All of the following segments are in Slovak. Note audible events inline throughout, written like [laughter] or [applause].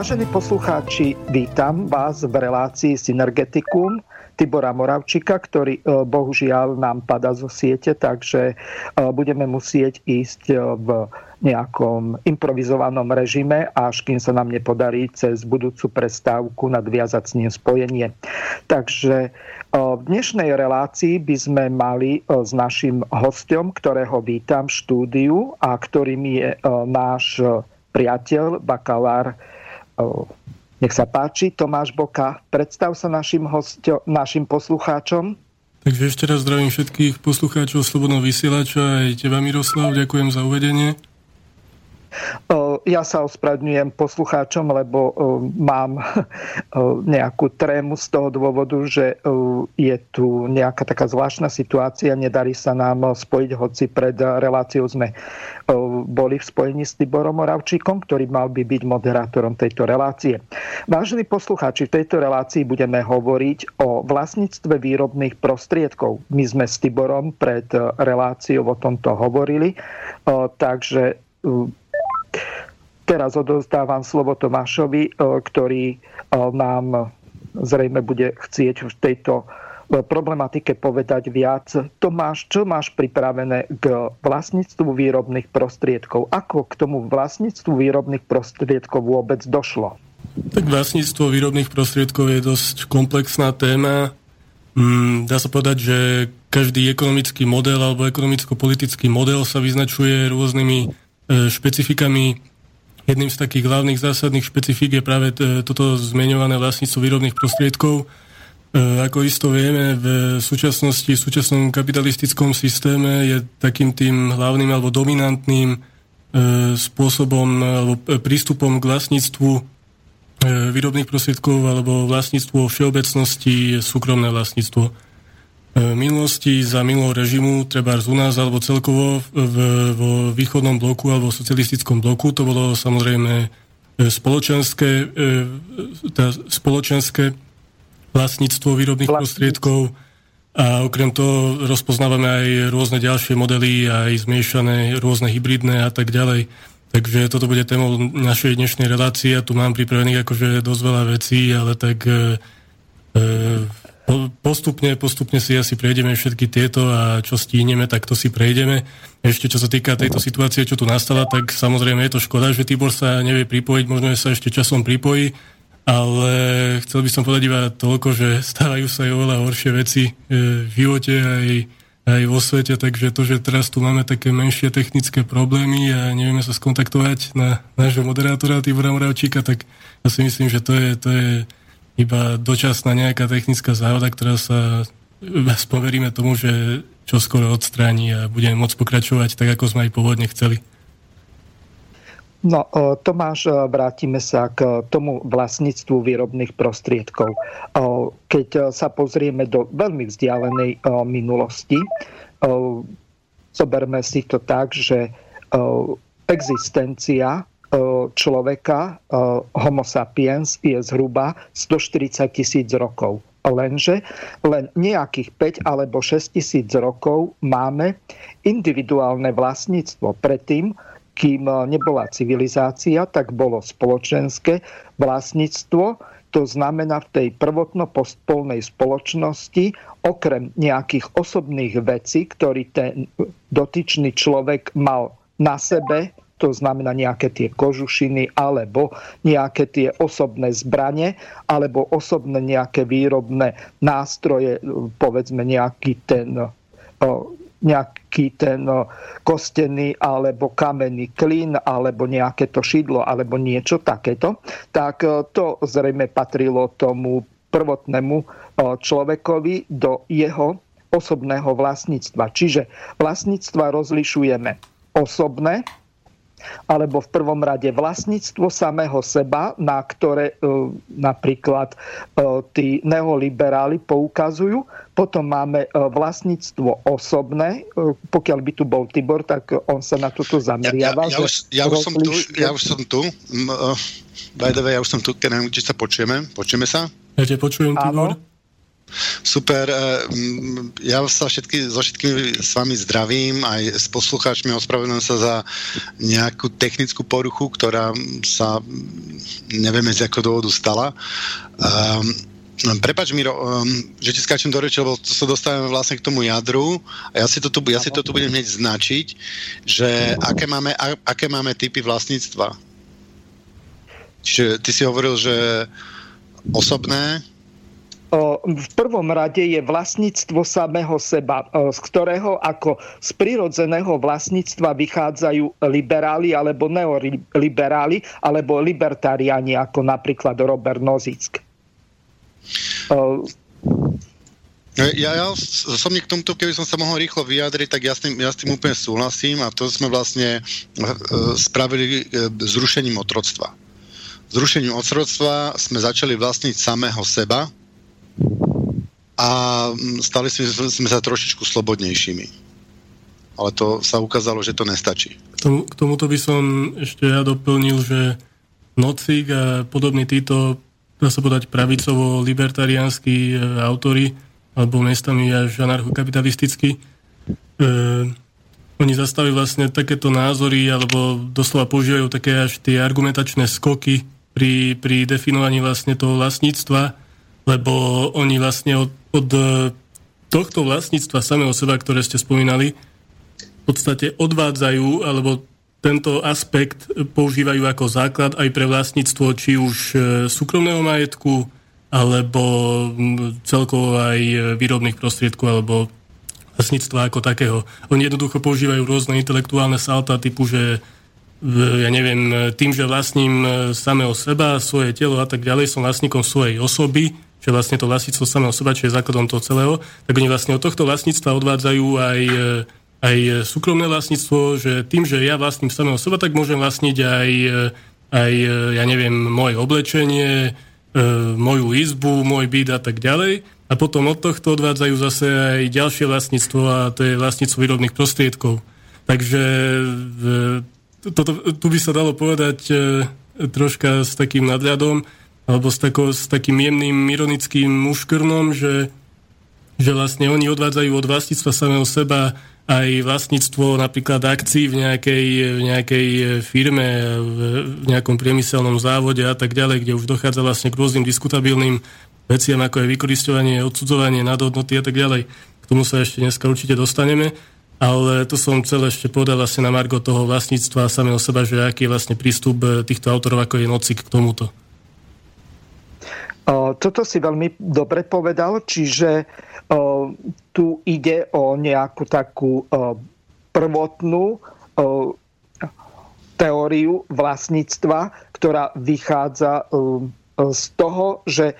Vážení poslucháči, vítam vás v relácii Synergeticum Tibora Moravčika, ktorý e, bohužiaľ nám pada zo siete, takže e, budeme musieť ísť e, v nejakom improvizovanom režime, až kým sa nám nepodarí cez budúcu prestávku nadviazať s ním spojenie. Takže v dnešnej relácii by sme mali s našim hostom, ktorého vítam v štúdiu a ktorým je náš priateľ, bakalár nech sa páči, Tomáš Boka, predstav sa našim, hostio, našim poslucháčom. Takže ešte raz zdravím všetkých poslucháčov Slobodného vysielača aj teba Miroslav, ďakujem za uvedenie. Ja sa ospravedňujem poslucháčom, lebo mám [laughs] nejakú trému z toho dôvodu, že je tu nejaká taká zvláštna situácia, nedarí sa nám spojiť, hoci pred reláciou sme boli v spojení s Tiborom Moravčíkom, ktorý mal by byť moderátorom tejto relácie. Vážení poslucháči, v tejto relácii budeme hovoriť o vlastníctve výrobných prostriedkov. My sme s Tiborom pred reláciou o tomto hovorili, takže Teraz odozdávam slovo Tomášovi, e, ktorý e, nám zrejme bude chcieť v tejto e, problematike povedať viac. Tomáš, čo máš pripravené k vlastníctvu výrobných prostriedkov? Ako k tomu vlastníctvu výrobných prostriedkov vôbec došlo? Tak vlastníctvo výrobných prostriedkov je dosť komplexná téma. Mm, dá sa povedať, že každý ekonomický model alebo ekonomicko-politický model sa vyznačuje rôznymi špecifikami Jedným z takých hlavných zásadných špecifík je práve toto zmeňované vlastníctvo výrobných prostriedkov. E, ako isto vieme, v súčasnosti, v súčasnom kapitalistickom systéme je takým tým hlavným alebo dominantným e, spôsobom alebo prístupom k vlastníctvu e, výrobných prostriedkov alebo vlastníctvu vo všeobecnosti súkromné vlastníctvo v minulosti za minulého režimu, treba u nás alebo celkovo v, vo východnom bloku alebo v socialistickom bloku, to bolo samozrejme e, spoločenské, e, tá spoločenské vlastníctvo výrobných prostriedkov a okrem toho rozpoznávame aj rôzne ďalšie modely, aj zmiešané, rôzne hybridné a tak ďalej. Takže toto bude témou našej dnešnej relácie. Ja tu mám pripravených akože dosť veľa vecí, ale tak e, e postupne, postupne si asi prejdeme všetky tieto a čo stíneme, tak to si prejdeme. Ešte čo sa týka tejto situácie, čo tu nastala, tak samozrejme je to škoda, že Tibor sa nevie pripojiť, možno sa ešte časom pripojí, ale chcel by som povedať iba toľko, že stávajú sa aj oveľa horšie veci e, v živote aj, aj vo svete, takže to, že teraz tu máme také menšie technické problémy a nevieme sa skontaktovať na nášho moderátora Tibora Moravčíka, tak ja si myslím, že to je, to je iba dočasná nejaká technická záhoda, ktorá sa poveríme tomu, že čo skoro odstráni a budeme môcť pokračovať tak, ako sme aj pôvodne chceli. No, e, Tomáš, e, vrátime sa k tomu vlastníctvu výrobných prostriedkov. E, keď sa pozrieme do veľmi vzdialenej minulosti, zoberme si to tak, že existencia E, človeka, e, homo sapiens, je zhruba 140 tisíc rokov. Lenže len nejakých 5 alebo 6 tisíc rokov máme individuálne vlastníctvo. Predtým, kým nebola civilizácia, tak bolo spoločenské vlastníctvo, to znamená v tej prvotno-postpolnej spoločnosti, okrem nejakých osobných vecí, ktorý ten dotyčný človek mal na sebe, to znamená nejaké tie kožušiny alebo nejaké tie osobné zbranie alebo osobné nejaké výrobné nástroje, povedzme nejaký ten nejaký ten kostený alebo kamenný klin alebo nejaké to šidlo alebo niečo takéto, tak to zrejme patrilo tomu prvotnému človekovi do jeho osobného vlastníctva. Čiže vlastníctva rozlišujeme osobné, alebo v prvom rade vlastníctvo samého seba, na ktoré e, napríklad e, tí neoliberáli poukazujú. Potom máme e, vlastníctvo osobné. Pokiaľ by tu bol Tibor, tak on sa na toto zameriava. Ja, ja, ja, už, ja, už, som tu, ja už som tu. By the way, ja už som tu, keď neviem, či sa počujeme. Počujeme sa? Ja te počujem, Tibor. Super, ja sa všetky, so všetkými s vami zdravím, aj s poslucháčmi ospravedlňujem sa za nejakú technickú poruchu, ktorá sa nevieme z akého dôvodu stala. Um, Prepač, Miro, um, že ti skáčem do reči, lebo sa dostávame vlastne k tomu jadru a ja si to tu, ja si to tu budem hneď značiť, že aké máme, aké máme typy vlastníctva. Čiže ty si hovoril, že osobné, v prvom rade je vlastníctvo samého seba, z ktorého ako z prirodzeného vlastníctva vychádzajú liberáli alebo neoliberáli alebo libertariáni ako napríklad Robert Nozick. Ja, ja som k tomuto, keby som sa mohol rýchlo vyjadriť, tak ja s, tým, ja s tým úplne súhlasím a to sme vlastne uh, spravili uh, zrušením otroctva. Zrušením otroctva sme začali vlastniť samého seba, a mm, stali sme, sme sa trošičku slobodnejšími. Ale to sa ukázalo, že to nestačí. K, tomu, k tomuto by som ešte ja doplnil, že Nocik a podobní títo, dá sa povedať, pravicovo-libertariánsky e, autory, alebo mestami až anarchokapitalisticky, e, oni zastavili vlastne takéto názory, alebo doslova používajú také až tie argumentačné skoky pri, pri definovaní vlastne toho vlastníctva, lebo oni vlastne od, od e, tohto vlastníctva samého seba, ktoré ste spomínali, v podstate odvádzajú, alebo tento aspekt používajú ako základ aj pre vlastníctvo či už e, súkromného majetku, alebo celkovo aj e, výrobných prostriedkov, alebo vlastníctva ako takého. Oni jednoducho používajú rôzne intelektuálne salta typu, že ja neviem, tým, že vlastním samého seba, svoje telo a tak ďalej, som vlastníkom svojej osoby, že vlastne to vlastníctvo samého seba, čo je základom toho celého, tak oni vlastne od tohto vlastníctva odvádzajú aj, e, aj súkromné vlastníctvo, že tým, že ja vlastním samého seba, tak môžem vlastniť aj, e, aj e, ja neviem, moje oblečenie, moju izbu, môj byt a tak ďalej. A potom od tohto odvádzajú zase aj ďalšie vlastníctvo a to je vlastníctvo výrobných prostriedkov. Takže toto, tu by sa dalo povedať troška s takým nadľadom, alebo s, tako, s takým jemným ironickým muškrnom, že, že vlastne oni odvádzajú od vlastníctva samého seba aj vlastníctvo napríklad akcií v nejakej, v nejakej firme, v nejakom priemyselnom závode a tak ďalej, kde už dochádza vlastne k rôznym diskutabilným veciam, ako je vykoristovanie, odsudzovanie, nadhodnoty a tak ďalej. K tomu sa ešte dneska určite dostaneme, ale to som chcel ešte povedať vlastne na margo toho vlastníctva samého seba, že aký je vlastne prístup týchto autorov, ako je Nocik k tomuto. Toto si veľmi dobre povedal, čiže tu ide o nejakú takú prvotnú teóriu vlastníctva, ktorá vychádza z toho, že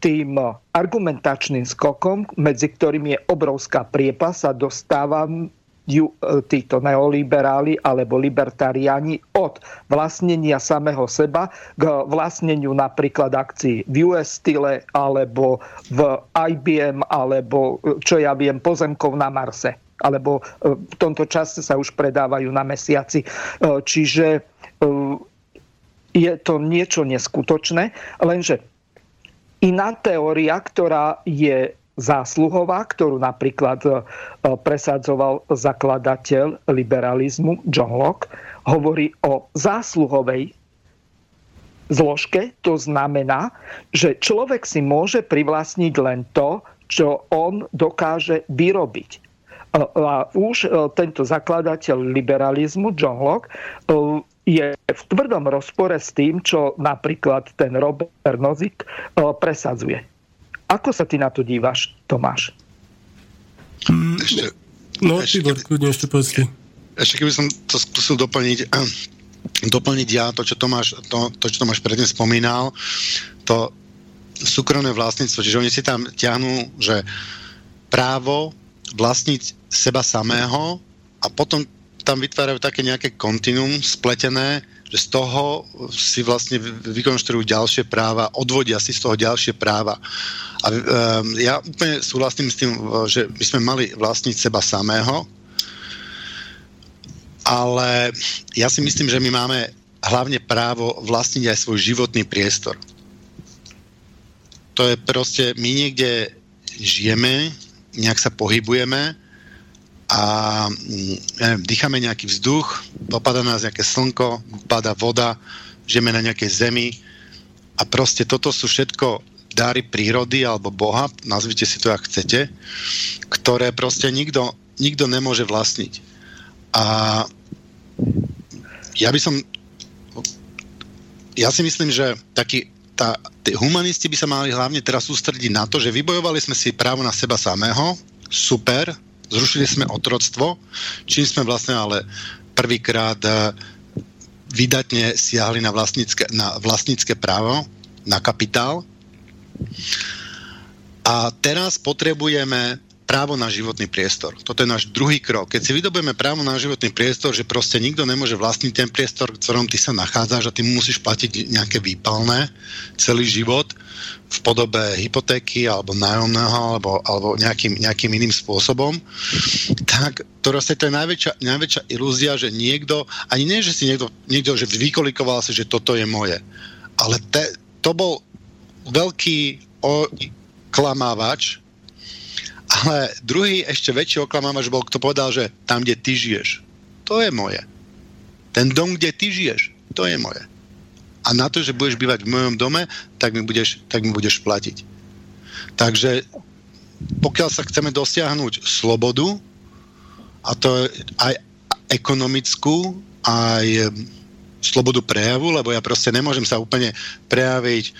tým argumentačným skokom, medzi ktorým je obrovská priepa, sa dostáva ju e, títo neoliberáli alebo libertariáni od vlastnenia samého seba k vlastneniu napríklad akcií v US Style alebo v IBM alebo e, čo ja viem pozemkov na Marse alebo e, v tomto čase sa už predávajú na mesiaci. Čiže je to niečo neskutočné, lenže iná teória, ktorá je zásluhová, ktorú napríklad e, presadzoval zakladateľ liberalizmu John Locke, hovorí o zásluhovej zložke. To znamená, že človek si môže privlastniť len to, čo on dokáže vyrobiť. E, a už e, tento zakladateľ liberalizmu, John Locke, je v tvrdom rozpore s tým, čo napríklad ten Robert Nozick presadzuje. Ako sa ty na to díváš, Tomáš? Mm, ešte, no, ešte, Tibor, kľudne ešte povedz Ešte keby som to skúsil doplniť, [clears throat] doplniť ja, to, čo Tomáš, to, to, čo Tomáš predne spomínal, to súkromné vlastníctvo, čiže oni si tam ťahnú, že právo vlastniť seba samého a potom tam vytvárajú také nejaké kontinuum spletené, že z toho si vlastne vykonštruujú ďalšie práva, odvodia si z toho ďalšie práva. A um, ja úplne súhlasím s tým, že by sme mali vlastniť seba samého, ale ja si myslím, že my máme hlavne právo vlastniť aj svoj životný priestor. to je proste, my niekde žijeme, nejak sa pohybujeme a mm, neviem, dýchame nejaký vzduch, dopada nás nejaké slnko, pada voda, žijeme na nejakej zemi a proste toto sú všetko dary prírody alebo Boha, nazvite si to, ak chcete, ktoré proste nikto, nikto nemôže vlastniť. A ja by som ja si myslím, že taký, tá, tí humanisti by sa mali hlavne teraz sústrediť na to, že vybojovali sme si právo na seba samého, super, zrušili sme otroctvo, čím sme vlastne ale prvýkrát eh, vydatne siahli na vlastnícke, na vlastnícke právo, na kapitál. A teraz potrebujeme právo na životný priestor. Toto je náš druhý krok. Keď si vydobujeme právo na životný priestor, že proste nikto nemôže vlastniť ten priestor, v ktorom ty sa nachádzaš a ty musíš platiť nejaké výpalné celý život v podobe hypotéky alebo nájomného alebo, alebo nejakým, nejakým iným spôsobom, tak to je to najväčšia, najväčšia ilúzia, že niekto, ani nie, že si niekto, niekto že vykolikoval si, že toto je moje, ale te, to bol veľký klamávač, ale druhý ešte väčší oklamávač bol, kto povedal, že tam, kde ty žiješ, to je moje. Ten dom, kde ty žiješ, to je moje. A na to, že budeš bývať v mojom dome, tak mi budeš, tak mi budeš platiť. Takže pokiaľ sa chceme dosiahnuť slobodu, a to aj ekonomickú, aj slobodu prejavu, lebo ja proste nemôžem sa úplne prejaviť e,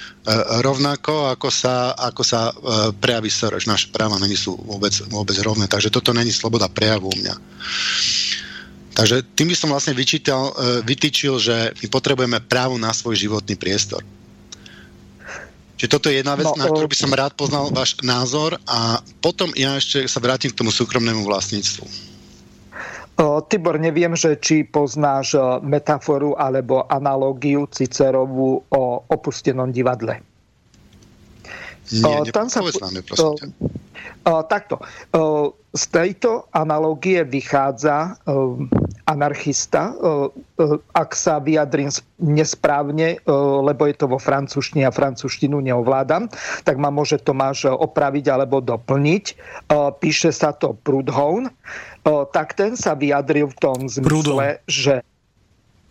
rovnako, ako sa, ako sa e, prejaví Soros. Naše práva není sú vôbec, vôbec rovné, takže toto není sloboda prejavu u mňa. Takže tým by som vlastne vyčítal, e, vytýčil, že my potrebujeme právo na svoj životný priestor. Čiže toto je jedna vec, no, na ktorú by som rád poznal váš názor a potom ja ešte sa vrátim k tomu súkromnému vlastníctvu. Tibor, neviem, že či poznáš metaforu alebo analógiu Cicerovú o opustenom divadle. Nie, tam sa, nám, prosím Takto. Z tejto analógie vychádza anarchista, ak sa vyjadrím nesprávne, lebo je to vo francúzštine a francúzštinu neovládam, tak ma môže Tomáš opraviť alebo doplniť. Píše sa to Prudhoun o, tak ten sa vyjadril v tom zmysle, Prudom. že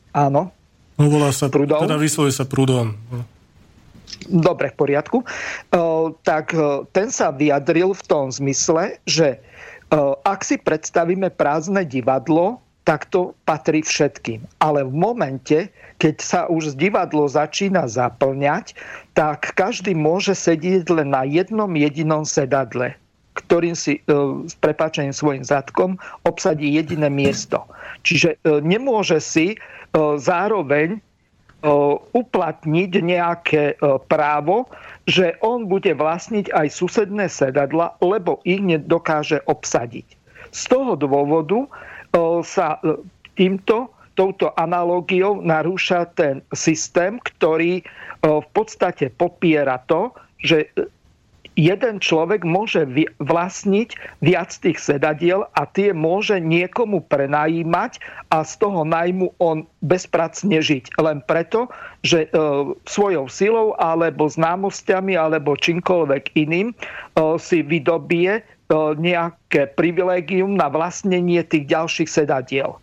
áno. No volá sa, Prudom. teda vyslovuje sa Prudom. Dobre, v poriadku. O, tak o, ten sa vyjadril v tom zmysle, že o, ak si predstavíme prázdne divadlo, tak to patrí všetkým. Ale v momente, keď sa už divadlo začína zaplňať, tak každý môže sedieť len na jednom jedinom sedadle ktorým si e, s prepáčením svojim zadkom obsadí jediné miesto. Čiže e, nemôže si e, zároveň uplatniť nejaké právo, že on bude vlastniť aj susedné sedadla, lebo ich nedokáže obsadiť. Z toho dôvodu sa týmto touto analógiou narúša ten systém, ktorý v podstate popiera to, že jeden človek môže vlastniť viac tých sedadiel a tie môže niekomu prenajímať a z toho najmu on bezpracne žiť. Len preto, že e, svojou silou alebo známosťami alebo čímkoľvek iným e, si vydobie e, nejaké privilégium na vlastnenie tých ďalších sedadiel.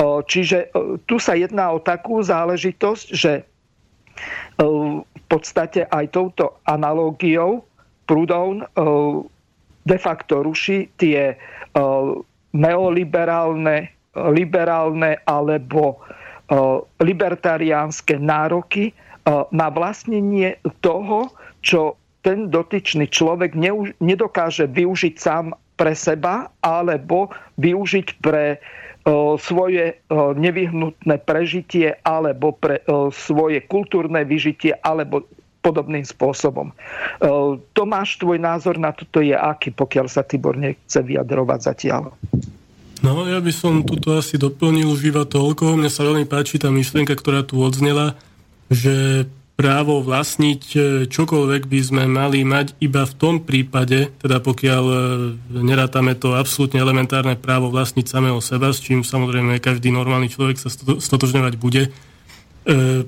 E, čiže e, tu sa jedná o takú záležitosť, že e, v podstate aj touto analógiou Prudhoun eh, de facto ruší tie eh, neoliberálne, liberálne alebo eh, libertariánske nároky na vlastnenie toho, čo ten dotyčný človek nedokáže využiť sám pre seba alebo využiť pre svoje nevyhnutné prežitie alebo pre svoje kultúrne vyžitie alebo podobným spôsobom. E, Tomáš, tvoj názor na toto je aký, pokiaľ sa Tibor nechce vyjadrovať zatiaľ? No, ja by som tuto asi doplnil už iba toľko. Mne sa veľmi páči tá myšlienka, ktorá tu odznela, že právo vlastniť e, čokoľvek by sme mali mať iba v tom prípade, teda pokiaľ e, nerátame to absolútne elementárne právo vlastniť samého seba, s čím samozrejme každý normálny človek sa stotožňovať bude,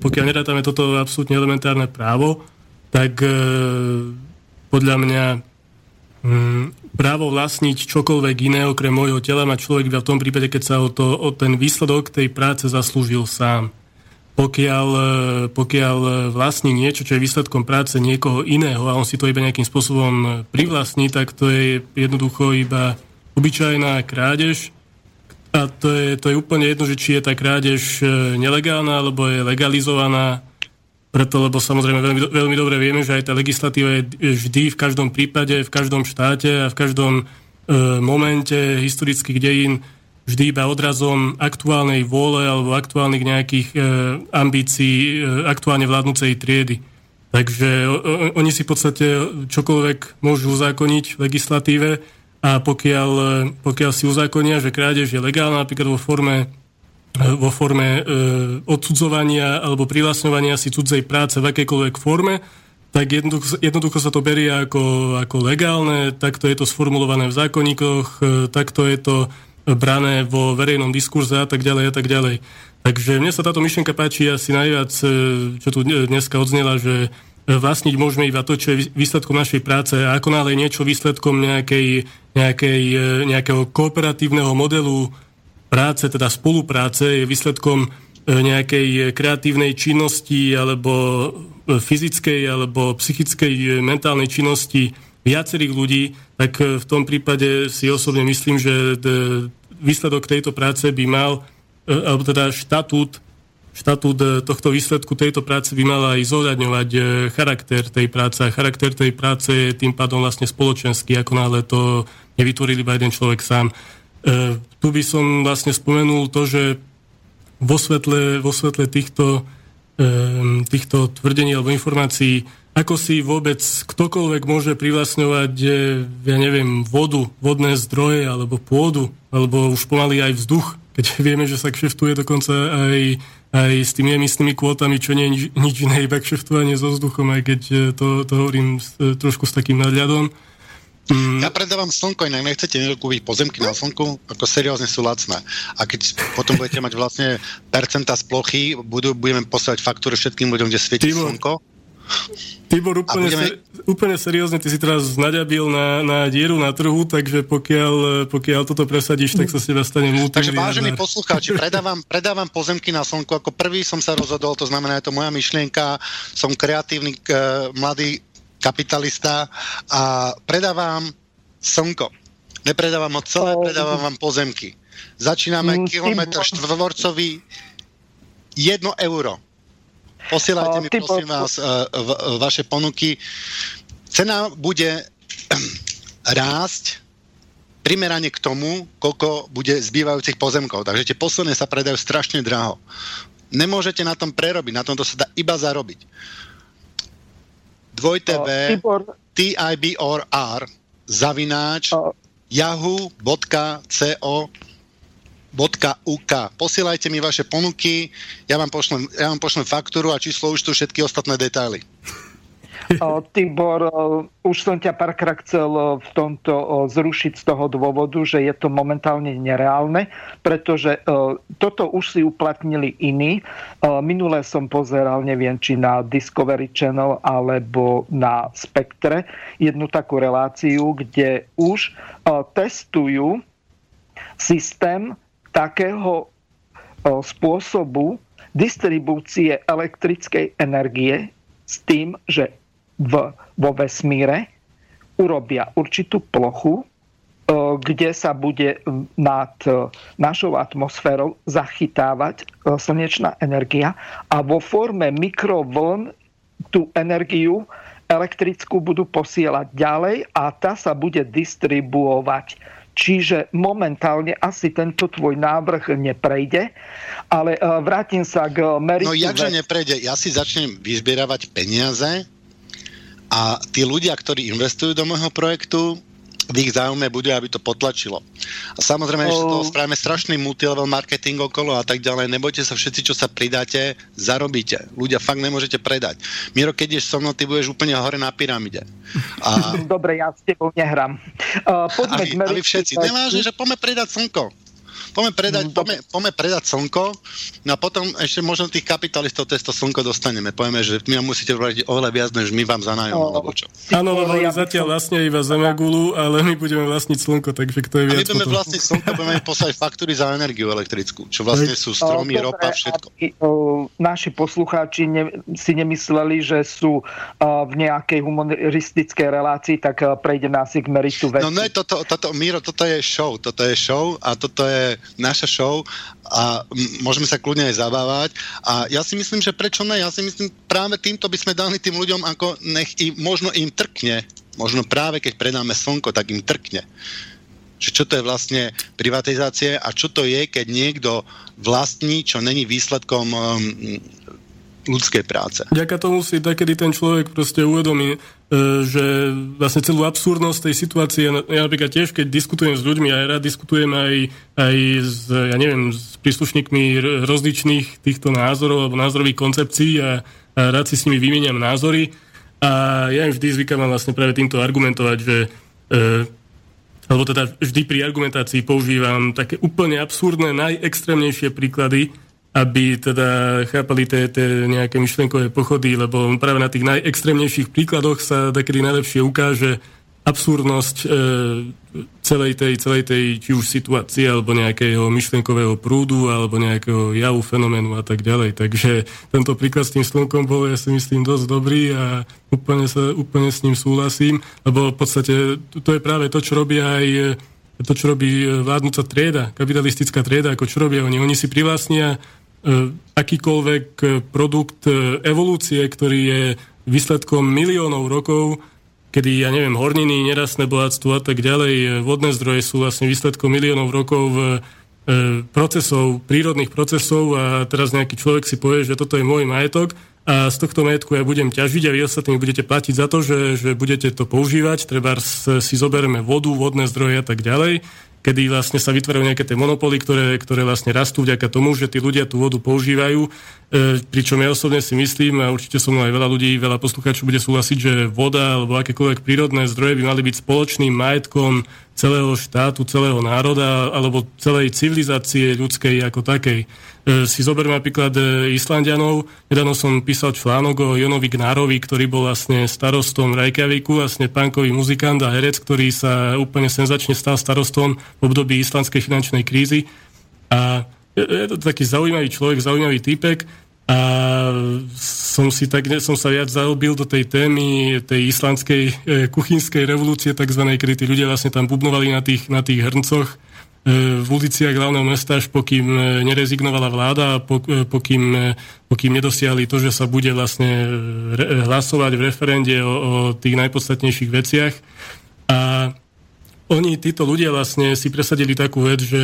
pokiaľ nerátame toto absolútne elementárne právo, tak e, podľa mňa mm, právo vlastniť čokoľvek iné okrem môjho tela má človek iba v tom prípade, keď sa o, to, o ten výsledok tej práce zaslúžil sám. Pokiaľ, e, pokiaľ vlastní niečo, čo je výsledkom práce niekoho iného a on si to iba nejakým spôsobom privlastní, tak to je jednoducho iba obyčajná krádež, a to je, to je úplne jedno, že či je tá krádež e, nelegálna alebo je legalizovaná. Preto, lebo samozrejme veľmi, veľmi dobre vieme, že aj tá legislatíva je vždy v každom prípade, v každom štáte a v každom e, momente historických dejín vždy iba odrazom aktuálnej vôle alebo aktuálnych nejakých e, ambícií e, aktuálne vládnúcej triedy. Takže o, o, oni si v podstate čokoľvek môžu uzákoniť v legislatíve, a pokiaľ, pokiaľ si uzákonia, že krádež je legálna napríklad vo forme vo forme e, odsudzovania alebo privlastňovania si cudzej práce v akejkoľvek forme, tak jednoducho, jednoducho sa to berie ako, ako legálne, takto je to sformulované v zákonníkoch, e, takto je to brané vo verejnom diskurze a tak ďalej a tak ďalej. Takže mne sa táto myšlienka páči asi najviac, e, čo tu dneska odznela, že vlastniť môžeme iba to, čo je výsledkom našej práce. A ako náhle niečo výsledkom nejakej, nejakej, e, nejakého kooperatívneho modelu práce, teda spolupráce, je výsledkom e, nejakej kreatívnej činnosti alebo e, fyzickej alebo psychickej mentálnej činnosti viacerých ľudí, tak v tom prípade si osobne myslím, že výsledok tejto práce by mal, alebo teda štatút štatút e, tohto výsledku tejto práce by mala aj zohľadňovať e, charakter tej práce. A charakter tej práce je tým pádom vlastne spoločenský, ako náhle to nevytvoril iba jeden človek sám. E, tu by som vlastne spomenul to, že vo svetle, vo svetle týchto, e, týchto tvrdení alebo informácií, ako si vôbec ktokoľvek môže privlastňovať, e, ja neviem, vodu, vodné zdroje alebo pôdu, alebo už pomaly aj vzduch, keď vieme, že sa kšeftuje dokonca aj aj s tými emisnými kvótami, čo nie je nič, iné, iba kšeftovanie so vzduchom, aj keď e, to, to hovorím e, trošku s takým nadľadom. Mm. Ja predávam slnko, inak nechcete kúpiť pozemky na slnku, ako seriózne sú lacné. A keď potom budete mať vlastne percenta z plochy, budú, budeme poslať faktúry všetkým ľuďom, kde svieti Tibor, slnko. Tibor, úplne, budeme... ser, úplne seriózne, ty si teraz naďabil na, na dieru na trhu, takže pokiaľ, pokiaľ toto presadíš, tak sa s teba stane multimiliardár. Takže vážení poslucháči, predávam, predávam pozemky na slnku. Ako prvý som sa rozhodol, to znamená, je to moja myšlienka, som kreatívny uh, mladý kapitalista a predávam slnko. Nepredávam ho celé, predávam vám pozemky. Začíname mm, kilometr štvorcový, jedno euro Posielajte mi, prosím vás, e, vaše ponuky. Cena bude [clears throat] rásť primerane k tomu, koľko bude zbývajúcich pozemkov. Takže tie posledné sa predajú strašne draho. Nemôžete na tom prerobiť, na tomto sa dá iba zarobiť. Dvojtv, TIBOR zavináč, yahoo.co .uk. Posielajte mi vaše ponuky, ja vám, pošlem, ja vám pošlem faktúru a číslo účtu všetky ostatné detaily. Tibor, už som ťa párkrát chcel v tomto zrušiť z toho dôvodu, že je to momentálne nereálne, pretože toto už si uplatnili iní. Minulé som pozeral, neviem, či na Discovery Channel alebo na Spektre, jednu takú reláciu, kde už testujú systém takého spôsobu distribúcie elektrickej energie s tým, že v, vo vesmíre urobia určitú plochu, kde sa bude nad našou atmosférou zachytávať slnečná energia a vo forme mikrovln tú energiu elektrickú budú posielať ďalej a tá sa bude distribuovať Čiže momentálne asi tento tvoj návrh neprejde, ale e, vrátim sa k meritu. No jakže neprejde? Ja si začnem vyzbieravať peniaze a tí ľudia, ktorí investujú do môjho projektu, v ich záujme bude, aby to potlačilo. A samozrejme, že to spravíme strašný multilevel marketing okolo a tak ďalej. Nebojte sa, všetci, čo sa pridáte, zarobíte. Ľudia fakt nemôžete predať. Miro, keď ješ so mnou, ty budeš úplne hore na pyramide. A... [laughs] Dobre, ja s tebou nehrám. Uh, poďme a, vy, a vy všetci. Nevážne, že poďme predať slnko. Poďme predať, no, poďme, poďme predať slnko no a potom ešte možno tých kapitalistov to slnko dostaneme. Povieme, že my musíte vrať oveľa viac, než my vám za nájom, alebo čo. Áno, lebo ja zatiaľ vlastne iba Zemegulu, ale my budeme vlastniť slnko, takže kto je viac a my budeme vlastniť slnko, budeme poslať faktúry za energiu elektrickú, čo vlastne sú stromy, Dobre, ropa, všetko. Aby, o, naši poslucháči ne, si nemysleli, že sú o, v nejakej humoristickej relácii, tak o, prejdeme asi k meritu veci. No ne, toto, toto, Miro, toto je show, toto je show a toto je naša show a môžeme sa kľudne aj zabávať. A ja si myslím, že prečo ne? Ja si myslím, práve týmto by sme dali tým ľuďom, ako nech i, možno im trkne, možno práve keď predáme slnko, tak im trkne. Že čo to je vlastne privatizácie a čo to je, keď niekto vlastní, čo není výsledkom um, ľudskej práce. Ďaká tomu si takedy ten človek proste uvedomí, e, že vlastne celú absurdnosť tej situácie, ja napríklad tiež, keď diskutujem s ľuďmi, aj rád diskutujem aj, aj s, ja neviem, s príslušníkmi rozličných týchto názorov alebo názorových koncepcií a, a rád si s nimi vymeniam názory a ja im vždy zvykám vlastne práve týmto argumentovať, že e, alebo teda vždy pri argumentácii používam také úplne absurdné, najextrémnejšie príklady, aby teda chápali tie, tie nejaké myšlenkové pochody, lebo práve na tých najextrémnejších príkladoch sa takedy najlepšie ukáže absurdnosť e, celej, tej, celej tej či už situácie, alebo nejakého myšlenkového prúdu, alebo nejakého javu, fenoménu a tak ďalej. Takže tento príklad s tým slnkom bol, ja si myslím, dosť dobrý a úplne, sa, úplne s ním súhlasím, lebo v podstate to je práve to, čo robí aj to, čo robí vládnúca trieda, kapitalistická trieda, ako čo robia oni. Oni si privlastnia akýkoľvek produkt e, evolúcie, ktorý je výsledkom miliónov rokov, kedy, ja neviem, horniny, nerastné bohatstvo a tak ďalej, e, vodné zdroje sú vlastne výsledkom miliónov rokov procesov, prírodných procesov a teraz nejaký človek si povie, že toto je môj majetok a z tohto majetku ja budem ťažiť a vy ostatní budete platiť za to, že, že budete to používať, treba si zoberieme vodu, vodné zdroje a tak ďalej kedy vlastne sa vytvárajú nejaké tie monopoly, ktoré, ktoré vlastne rastú vďaka tomu, že tí ľudia tú vodu používajú. E, pričom ja osobne si myslím, a určite som aj veľa ľudí, veľa poslucháčov bude súhlasiť, že voda alebo akékoľvek prírodné zdroje by mali byť spoločným majetkom celého štátu, celého národa alebo celej civilizácie ľudskej ako takej. E, si zoberme napríklad e, Islandianov. Nedávno som písal článok o Jonovi Gnárovi, ktorý bol vlastne starostom Reykjavíku, vlastne punkový muzikant a herec, ktorý sa úplne senzačne stal starostom v období islandskej finančnej krízy. A je to taký zaujímavý človek, zaujímavý týpek a som si tak, som sa viac zaobil do tej témy, tej islandskej e, kuchynskej revolúcie takzvanej, kedy tí ľudia vlastne tam bubnovali na tých, na tých hrncoch e, v uliciach hlavného mesta, až pokým e, nerezignovala vláda a pokým, e, pokým nedosiahli to, že sa bude vlastne re, hlasovať v referende o, o tých najpodstatnejších veciach. A oni, títo ľudia vlastne si presadili takú vec, že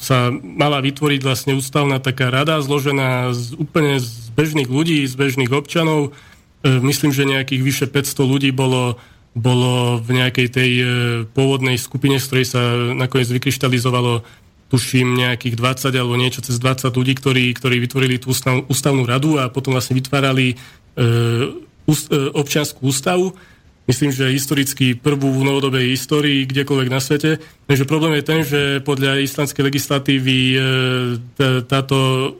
sa mala vytvoriť vlastne ústavná taká rada zložená z, úplne z bežných ľudí, z bežných občanov. E, myslím, že nejakých vyše 500 ľudí bolo, bolo v nejakej tej e, pôvodnej skupine, z ktorej sa nakoniec vykryštalizovalo tuším nejakých 20 alebo niečo cez 20 ľudí, ktorí, ktorí vytvorili tú ústav, ústavnú radu a potom vlastne vytvárali e, úst, e, občianskú ústavu myslím, že historicky prvú v novodobej histórii kdekoľvek na svete. Takže problém je ten, že podľa islandskej legislatívy e, táto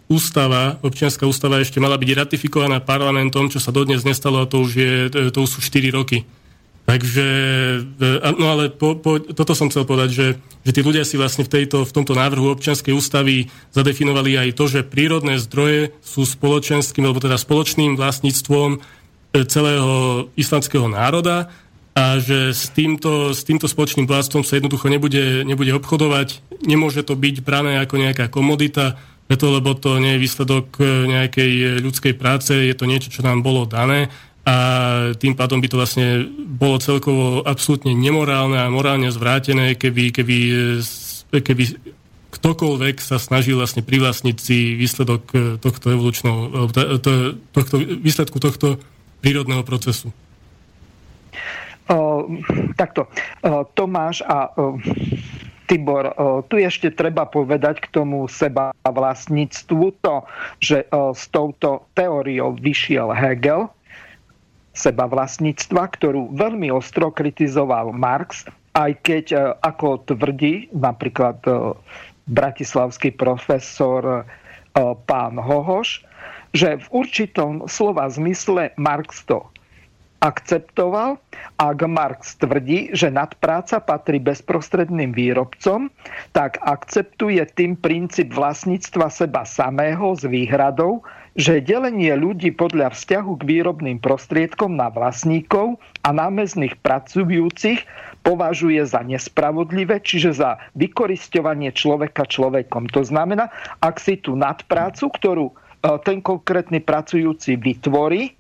ústava, občianská ústava ešte mala byť ratifikovaná parlamentom, čo sa dodnes nestalo a to už, je, e, to už sú 4 roky. Takže, e, no ale po, po, toto som chcel povedať, že, že tí ľudia si vlastne v, tejto, v tomto návrhu občianskej ústavy zadefinovali aj to, že prírodné zdroje sú spoločenským, alebo teda spoločným vlastníctvom celého islandského národa a že s týmto, s týmto spoločným bohatstvom sa jednoducho nebude, nebude obchodovať. Nemôže to byť brané ako nejaká komodita, preto lebo to nie je výsledok e, nejakej ľudskej práce, je to niečo, čo nám bolo dané a tým pádom by to vlastne bolo celkovo absolútne nemorálne a morálne zvrátené, keby, keby, e, keby ktokoľvek sa snažil vlastne privlastniť si výsledok e, tohto evolučného, tohto, výsledku tohto prírodného procesu? Uh, takto. Uh, Tomáš a uh, Tibor, uh, tu ešte treba povedať k tomu seba vlastníctvu to, že uh, s touto teóriou vyšiel Hegel, seba vlastníctva, ktorú veľmi ostro kritizoval Marx, aj keď, uh, ako tvrdí napríklad bratislavský profesor pán Hohoš, že v určitom slova zmysle Marx to akceptoval, ak Marx tvrdí, že nadpráca patrí bezprostredným výrobcom, tak akceptuje tým princíp vlastníctva seba samého s výhradou, že delenie ľudí podľa vzťahu k výrobným prostriedkom na vlastníkov a námezných pracujúcich považuje za nespravodlivé, čiže za vykoristovanie človeka človekom. To znamená, ak si tú nadprácu, ktorú ten konkrétny pracujúci vytvorí, e,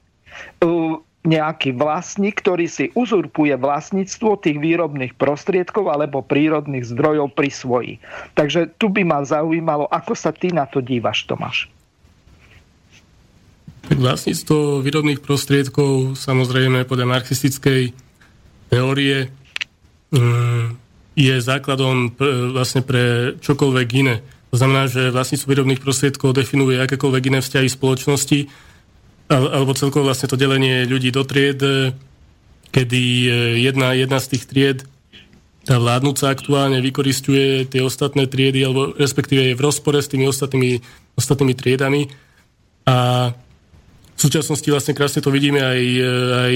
nejaký vlastník, ktorý si uzurpuje vlastníctvo tých výrobných prostriedkov alebo prírodných zdrojov pri svoji. Takže tu by ma zaujímalo, ako sa ty na to dívaš, Tomáš. Vlastníctvo výrobných prostriedkov samozrejme podľa marxistickej teórie mm, je základom vlastne pre čokoľvek iné. To znamená, že vlastníctvo výrobných prostriedkov definuje akékoľvek iné vzťahy spoločnosti, alebo celkovo vlastne to delenie ľudí do tried, kedy e, jedna, jedna z tých tried, tá vládnúca aktuálne vykoristuje tie ostatné triedy, alebo respektíve je v rozpore s tými ostatnými, ostatnými triedami. A v súčasnosti vlastne krásne to vidíme aj, e, aj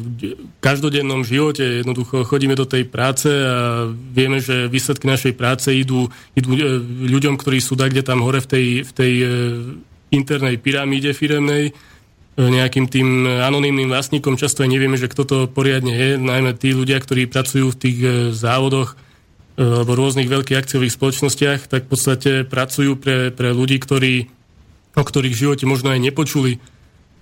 v každodennom živote. Jednoducho chodíme do tej práce a vieme, že výsledky našej práce idú, idú ľuďom, ktorí sú tak, kde tam hore v tej, v tej internej pyramíde firemnej nejakým tým anonymným vlastníkom. Často aj nevieme, že kto to poriadne je, najmä tí ľudia, ktorí pracujú v tých e, závodoch e, alebo rôznych veľkých akciových spoločnostiach, tak v podstate pracujú pre, pre ľudí, ktorí, o ktorých živote možno aj nepočuli,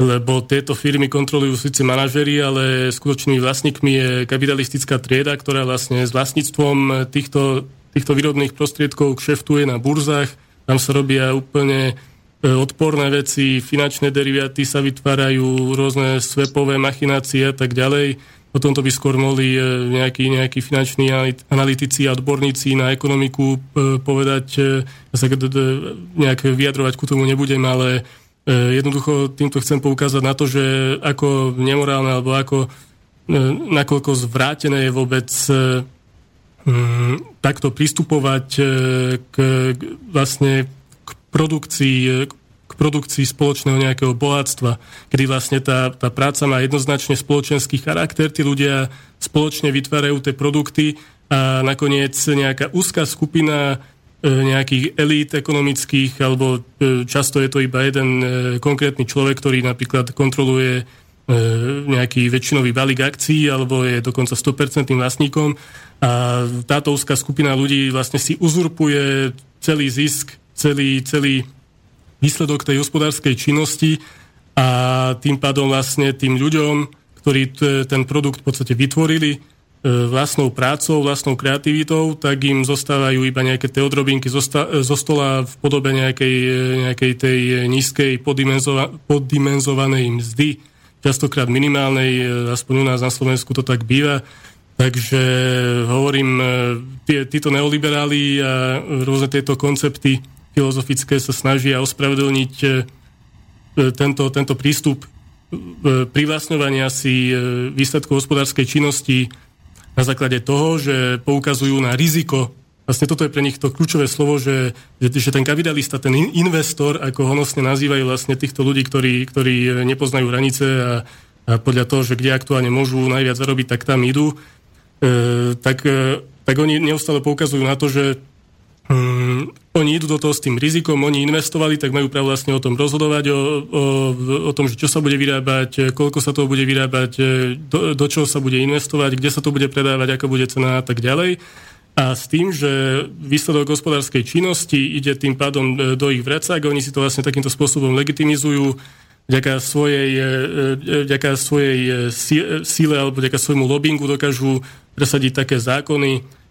lebo tieto firmy kontrolujú síce manažery, ale skutočnými vlastníkmi je kapitalistická trieda, ktorá vlastne s vlastníctvom týchto, týchto výrobných prostriedkov kšeftuje na burzách. Tam sa robia úplne E, odporné veci, finančné deriváty sa vytvárajú, rôzne svepové machinácie a tak ďalej. O tomto by skôr mohli e, nejakí, nejakí finanční analytici a odborníci na ekonomiku e, povedať, ja sa nejak vyjadrovať ku tomu nebudem, ale jednoducho týmto chcem poukázať na to, že ako nemorálne alebo ako nakoľko zvrátené je vôbec takto pristupovať k vlastne produkcii, k produkcii spoločného nejakého bohatstva, kedy vlastne tá, tá práca má jednoznačne spoločenský charakter, tí ľudia spoločne vytvárajú tie produkty a nakoniec nejaká úzká skupina e, nejakých elít ekonomických, alebo e, často je to iba jeden e, konkrétny človek, ktorý napríklad kontroluje nejaký väčšinový balík akcií alebo je dokonca 100% vlastníkom. A táto úzká skupina ľudí vlastne si uzurpuje celý zisk celý, celý výsledok tej hospodárskej činnosti a tým pádom vlastne tým ľuďom, ktorí ten produkt v podstate vytvorili e, vlastnou prácou, vlastnou kreativitou, tak im zostávajú iba nejaké tie odrobinky zo, zo stola v podobe nejakej, e, nejakej tej nízkej poddimenzova- poddimenzovanej mzdy, častokrát minimálnej, e, aspoň u nás na Slovensku to tak býva. Takže hovorím, tí, títo neoliberáli a rôzne tieto koncepty filozofické sa snažia ospravedlniť e, tento, tento prístup e, privlastňovania si e, výsledkov hospodárskej činnosti na základe toho, že poukazujú na riziko. Vlastne toto je pre nich to kľúčové slovo, že, že ten kapitalista, ten investor, ako honosne nazývajú vlastne týchto ľudí, ktorí, ktorí nepoznajú hranice a, a podľa toho, že kde aktuálne môžu najviac zarobiť, tak tam idú, e, tak, e, tak oni neustále poukazujú na to, že oni idú do toho s tým rizikom, oni investovali, tak majú právo vlastne o tom rozhodovať, o, o, o tom, že čo sa bude vyrábať, koľko sa toho bude vyrábať, do, do čoho sa bude investovať, kde sa to bude predávať, aká bude cena a tak ďalej. A s tým, že výsledok hospodárskej činnosti ide tým pádom e, do ich vrecák, oni si to vlastne takýmto spôsobom legitimizujú, vďaka svojej, e, e, vďaka svojej síle alebo vďaka svojmu lobbingu dokážu presadiť také zákony, E,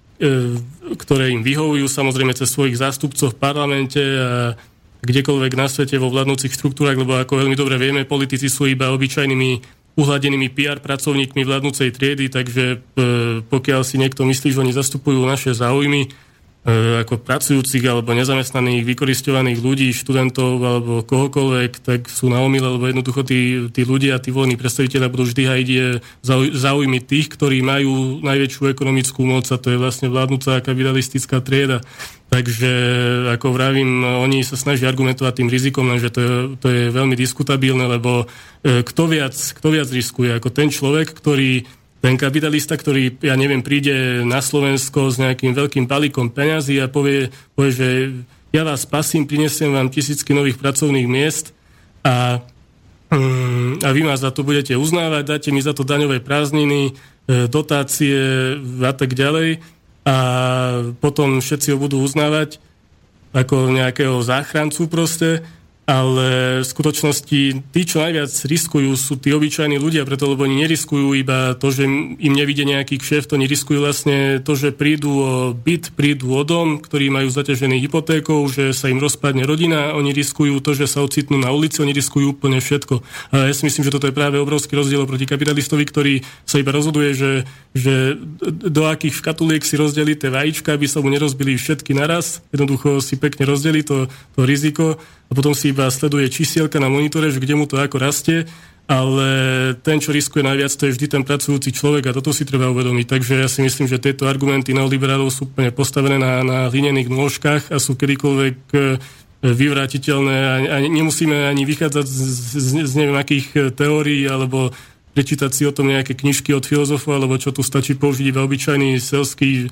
ktoré im vyhovujú, samozrejme cez svojich zástupcov v parlamente a kdekoľvek na svete vo vládnúcich štruktúrach, lebo ako veľmi dobre vieme, politici sú iba obyčajnými uhladenými PR pracovníkmi vládnúcej triedy, takže e, pokiaľ si niekto myslí, že oni zastupujú naše záujmy, ako pracujúcich alebo nezamestnaných, vykoristovaných ľudí, študentov alebo kohokoľvek, tak sú na omyle, lebo jednoducho tí, tí ľudia, tí voľní predstaviteľa budú vždy hajiť záujmy tých, ktorí majú najväčšiu ekonomickú moc a to je vlastne vládnúca kapitalistická trieda. Takže, ako vravím, oni sa snažia argumentovať tým rizikom, lenže to je, to je veľmi diskutabilné, lebo e, kto viac, kto viac riskuje? Ako ten človek, ktorý ten kapitalista, ktorý, ja neviem, príde na Slovensko s nejakým veľkým balíkom peňazí a povie, povie že ja vás spasím, prinesiem vám tisícky nových pracovných miest a, mm, a vy ma za to budete uznávať, dáte mi za to daňové prázdniny, e, dotácie a tak ďalej. A potom všetci ho budú uznávať ako nejakého záchrancu proste ale v skutočnosti tí, čo najviac riskujú, sú tí obyčajní ľudia, preto lebo oni neriskujú iba to, že im nevidie nejaký kšeft, oni riskujú vlastne to, že prídu o byt, prídu o dom, ktorí majú zaťažený hypotékou, že sa im rozpadne rodina, oni riskujú to, že sa ocitnú na ulici, oni riskujú úplne všetko. A ja si myslím, že toto je práve obrovský rozdiel proti kapitalistovi, ktorý sa iba rozhoduje, že, že do akých škatuliek si rozdelí tie vajíčka, aby sa mu nerozbili všetky naraz. Jednoducho si pekne rozdelí to, to riziko a potom si iba sleduje čísielka na monitore, že kde mu to ako rastie, ale ten, čo riskuje najviac, to je vždy ten pracujúci človek a toto si treba uvedomiť. Takže ja si myslím, že tieto argumenty neoliberálov sú úplne postavené na, na hlinených nôžkach a sú kedykoľvek e, vyvrátiteľné a, a nemusíme ani vychádzať z, z, z neviem akých e, teórií alebo prečítať si o tom nejaké knižky od filozofov, alebo čo tu stačí použiť iba obyčajný selský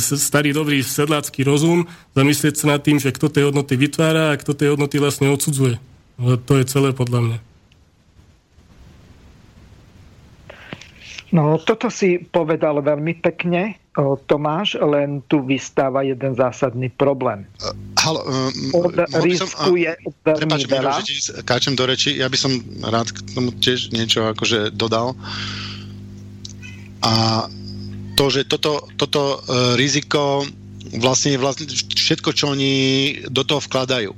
starý dobrý sedlácky rozum, zamyslieť sa nad tým, že kto tie hodnoty vytvára a kto tie hodnoty vlastne odsudzuje. To je celé podľa mňa. No, toto si povedal veľmi pekne, Tomáš, len tu vystáva jeden zásadný problém. Uh, halo, um, On riskuje veľmi prepáč, veľa. káčem do reči, ja by som rád k tomu tiež niečo akože dodal. A to, že toto, toto uh, riziko vlastne, vlastne všetko, čo oni do toho vkladajú.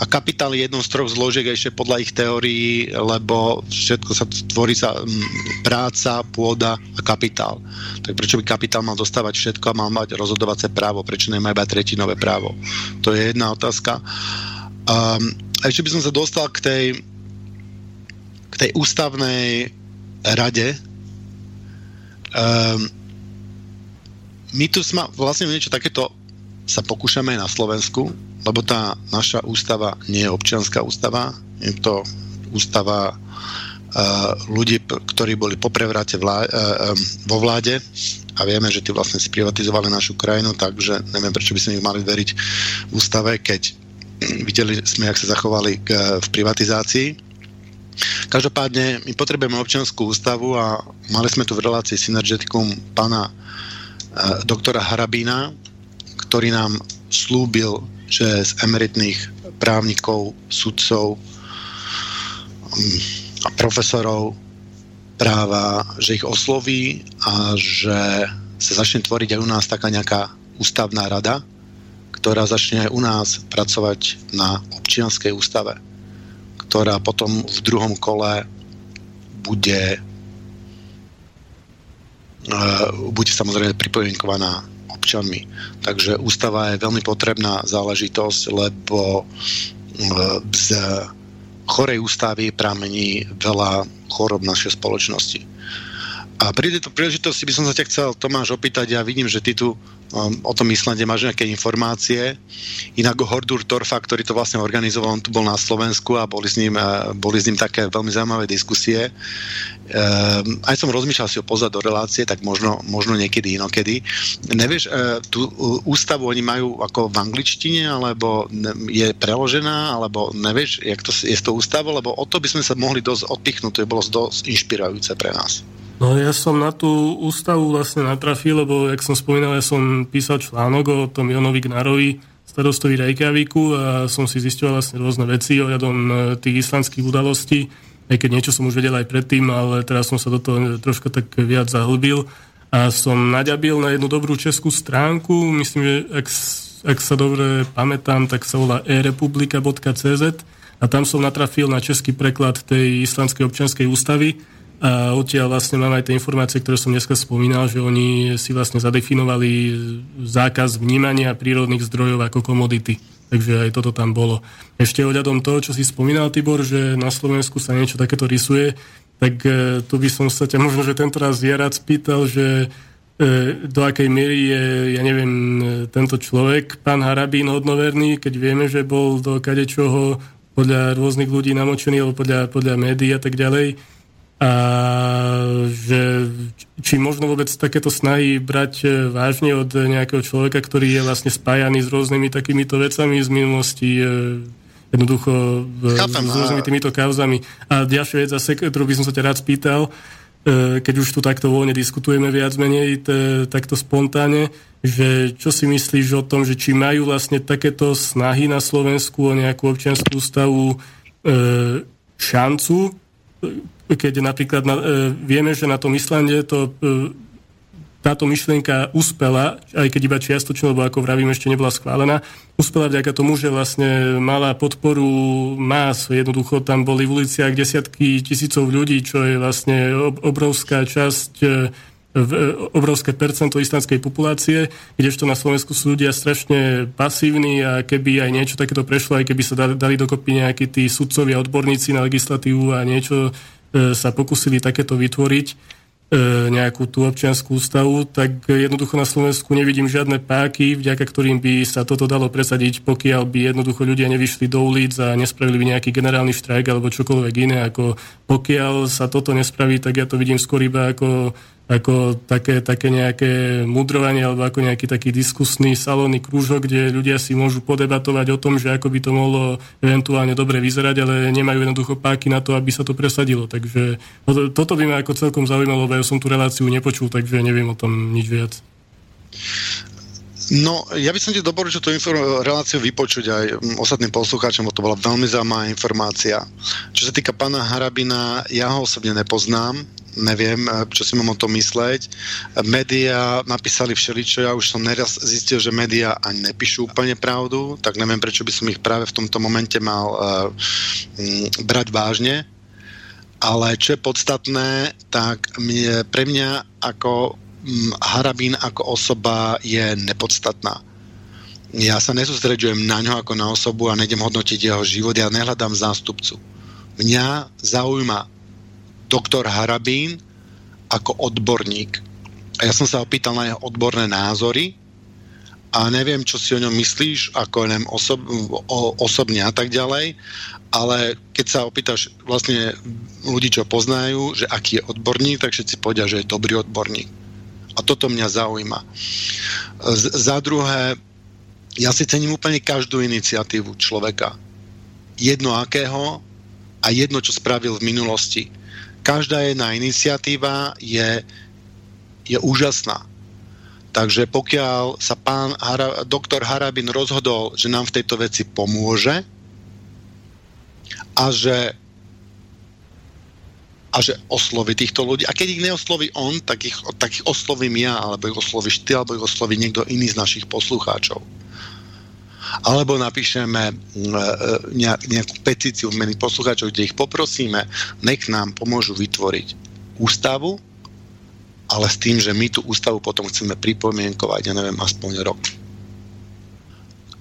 A kapitál je jednou z troch zložiek ešte podľa ich teórií, lebo všetko sa tvorí sa práca, pôda a kapitál. Tak prečo by kapitál mal dostávať všetko a mal mať rozhodovacie právo? Prečo nemá iba tretinové právo? To je jedna otázka. Um, a ešte by som sa dostal k tej, k tej ústavnej rade. Um, my tu sme vlastne niečo takéto sa pokúšame aj na Slovensku, lebo tá naša ústava nie je občianská ústava, je to ústava uh, ľudí, ktorí boli po prevrate uh, um, vo vláde a vieme, že tí vlastne sprivatizovali našu krajinu, takže neviem, prečo by sme ich mali veriť v ústave, keď [clears throat] videli sme, jak sa zachovali v privatizácii. Každopádne, my potrebujeme občianskú ústavu a mali sme tu v relácii Synergeticum pána doktora Harabína, ktorý nám slúbil, že z emeritných právnikov, sudcov mm, a profesorov práva, že ich osloví a že sa začne tvoriť aj u nás taká nejaká ústavná rada, ktorá začne aj u nás pracovať na občianskej ústave, ktorá potom v druhom kole bude bude samozrejme pripomienkovaná občanmi. Takže ústava je veľmi potrebná záležitosť, lebo z chorej ústavy pramení veľa chorob našej spoločnosti. A pri tejto príležitosti by som sa ťa chcel, Tomáš, opýtať, ja vidím, že ty tu o tom Islande máš nejaké informácie. Inak Hordur Torfa, ktorý to vlastne organizoval, on tu bol na Slovensku a boli s ním, uh, boli s ním také veľmi zaujímavé diskusie. Um, aj som rozmýšľal si ho pozvať do relácie, tak možno, možno niekedy inokedy. Nevieš, uh, tú ústavu oni majú ako v angličtine, alebo je preložená, alebo nevieš, jak to je s tou ústavou, lebo o to by sme sa mohli dosť odpichnúť, to je bolo dosť inšpirujúce pre nás. No ja som na tú ústavu vlastne natrafil, lebo, jak som spomínal, ja som písal článok o tom Jonovi Gnarovi, starostovi Reykjavíku a som si zistil vlastne rôzne veci ohľadom e, tých islandských udalostí, aj keď niečo som už vedel aj predtým, ale teraz som sa do toho troška tak viac zahlbil. A som naďabil na jednu dobrú českú stránku, myslím, že ak, ak sa dobre pamätám, tak sa volá erepublika.cz a tam som natrafil na český preklad tej islandskej občianskej ústavy a odtiaľ vlastne mám aj tie informácie, ktoré som dneska spomínal, že oni si vlastne zadefinovali zákaz vnímania prírodných zdrojov ako komodity. Takže aj toto tam bolo. Ešte ohľadom toho, čo si spomínal, Tibor, že na Slovensku sa niečo takéto rysuje, tak e, tu by som sa ťa možno, že tento raz ja rád spýtal, že e, do akej miery je, ja neviem, tento človek, pán Harabín hodnoverný, keď vieme, že bol do kadečoho podľa rôznych ľudí namočený, alebo podľa, podľa médií a tak ďalej a že či možno vôbec takéto snahy brať e, vážne od nejakého človeka, ktorý je vlastne spájaný s rôznymi takýmito vecami z minulosti, e, jednoducho e, Chápem, s rôznymi týmito kauzami. A ďalšia vec zase, ktorú by som sa ťa rád spýtal, keď už tu takto voľne diskutujeme viac menej, takto spontánne, že čo si myslíš o tom, že či majú vlastne takéto snahy na Slovensku o nejakú občianskú ústavu šancu keď napríklad na, e, vieme, že na tom Islande to, e, táto myšlienka uspela, aj keď iba čiastočne, lebo ako vravím, ešte nebola schválená, uspela vďaka tomu, že vlastne mala podporu más. Jednoducho tam boli v uliciach desiatky tisícov ľudí, čo je vlastne obrovská časť e, v, e, obrovské percento islandskej populácie, kdežto na Slovensku sú ľudia strašne pasívni a keby aj niečo takéto prešlo, aj keby sa dali, dokopy nejakí tí sudcovia, odborníci na legislatívu a niečo sa pokusili takéto vytvoriť e, nejakú tú občianskú ústavu, tak jednoducho na Slovensku nevidím žiadne páky, vďaka ktorým by sa toto dalo presadiť, pokiaľ by jednoducho ľudia nevyšli do ulic a nespravili by nejaký generálny štrajk alebo čokoľvek iné. Ako pokiaľ sa toto nespraví, tak ja to vidím skôr iba ako ako také, také nejaké mudrovanie alebo ako nejaký taký diskusný salónny krúžok, kde ľudia si môžu podebatovať o tom, že ako by to mohlo eventuálne dobre vyzerať, ale nemajú jednoducho páky na to, aby sa to presadilo. Takže toto by ma ako celkom zaujímalo, lebo ja som tú reláciu nepočul, takže neviem o tom nič viac. No, ja by som ti doporučil tú inform- reláciu vypočuť aj ostatným poslucháčom, bo to bola veľmi zaujímavá informácia. Čo sa týka pána Harabina, ja ho osobne nepoznám, neviem, eh, čo si mám o tom mysleť. Média napísali všeličo, ja už som neraz zistil, že média ani nepíšu úplne pravdu, tak neviem, prečo by som ich práve v tomto momente mal uh, brať vážne. Ale čo je podstatné, tak mne, pre mňa ako Harabín ako osoba je nepodstatná. Ja sa nesústreďujem na ňo ako na osobu a nejdem hodnotiť jeho život, ja nehľadám zástupcu. Mňa zaujíma doktor Harabín ako odborník. A ja som sa opýtal na jeho odborné názory a neviem, čo si o ňom myslíš, ako neviem, osob, o, osobne a tak ďalej, ale keď sa opýtaš vlastne ľudí, čo poznajú, že aký je odborník, tak všetci povedia, že je dobrý odborník. A toto mňa zaujíma. Z, za druhé, ja si cením úplne každú iniciatívu človeka. Jedno akého a jedno, čo spravil v minulosti každá jedna iniciatíva je, je úžasná. Takže pokiaľ sa pán Hara, doktor Harabin rozhodol, že nám v tejto veci pomôže a že a že osloví týchto ľudí. A keď ich neosloví on, tak ich, tak ich oslovím ja, alebo ich oslovíš ty, alebo ich osloví niekto iný z našich poslucháčov alebo napíšeme mm, e, nejakú petíciu v mene poslucháčov, kde ich poprosíme, nech nám pomôžu vytvoriť ústavu, ale s tým, že my tú ústavu potom chceme pripomienkovať, ja neviem, aspoň rok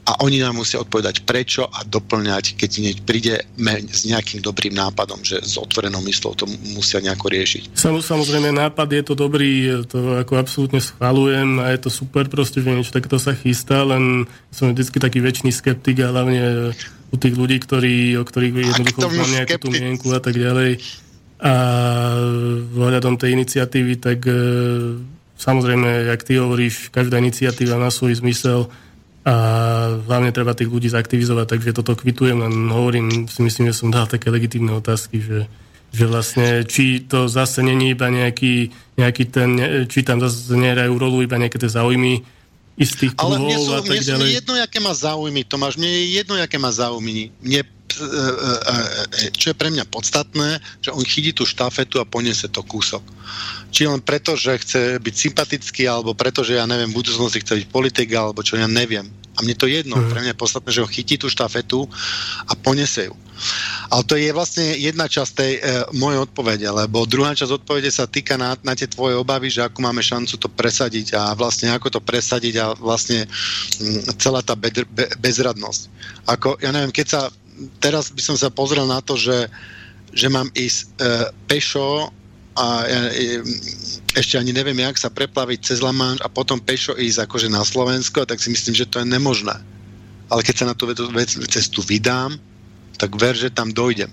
a oni nám musia odpovedať prečo a doplňať, keď príde s nejakým dobrým nápadom, že s otvorenou myslou to musia nejako riešiť. Samozrejme, nápad je to dobrý, to ako absolútne schvalujem a je to super proste, že niečo takto sa chystá, len som vždy taký väčší skeptik a hlavne u tých ľudí, ktorí, o ktorých jednoducho mám nejakú tú mienku a tak ďalej. A ohľadom tej iniciatívy, tak e, samozrejme, jak ty hovoríš, každá iniciatíva má svoj zmysel, a hlavne treba tých ľudí zaktivizovať, takže toto kvitujem, len hovorím, si myslím, že som dal také legitímne otázky, že, že vlastne, či to zase není iba nejaký, nejaký ten, či tam zase nehrajú rolu iba nejaké tie záujmy istých Ale mne sú, a tak mne ďalej. sú jedno, aké má záujmy, Tomáš, mne je jedno, aké má záujmy. Mne, čo je pre mňa podstatné, že on chytí tú štafetu a poniesie to kúsok či len preto, že chce byť sympatický, alebo preto, že ja neviem, v budúcnosti chce byť politik, alebo čo ja neviem. A mne to jedno. Mm. Pre mňa je podstatné, že ho chytí tú štafetu a ponese ju. Ale to je vlastne jedna časť tej e, mojej odpovede, lebo druhá časť odpovede sa týka na, na tie tvoje obavy, že ako máme šancu to presadiť a vlastne ako to presadiť a vlastne m, mm, celá tá be, be, bezradnosť. Ako, ja neviem, keď sa teraz by som sa pozrel na to, že, že mám ísť e, pešo a ja, e, ešte ani neviem, jak sa preplaviť cez Lamanš a potom pešo ísť akože na Slovensko, tak si myslím, že to je nemožné. Ale keď sa na tú cestu vydám, tak ver, že tam dojdem.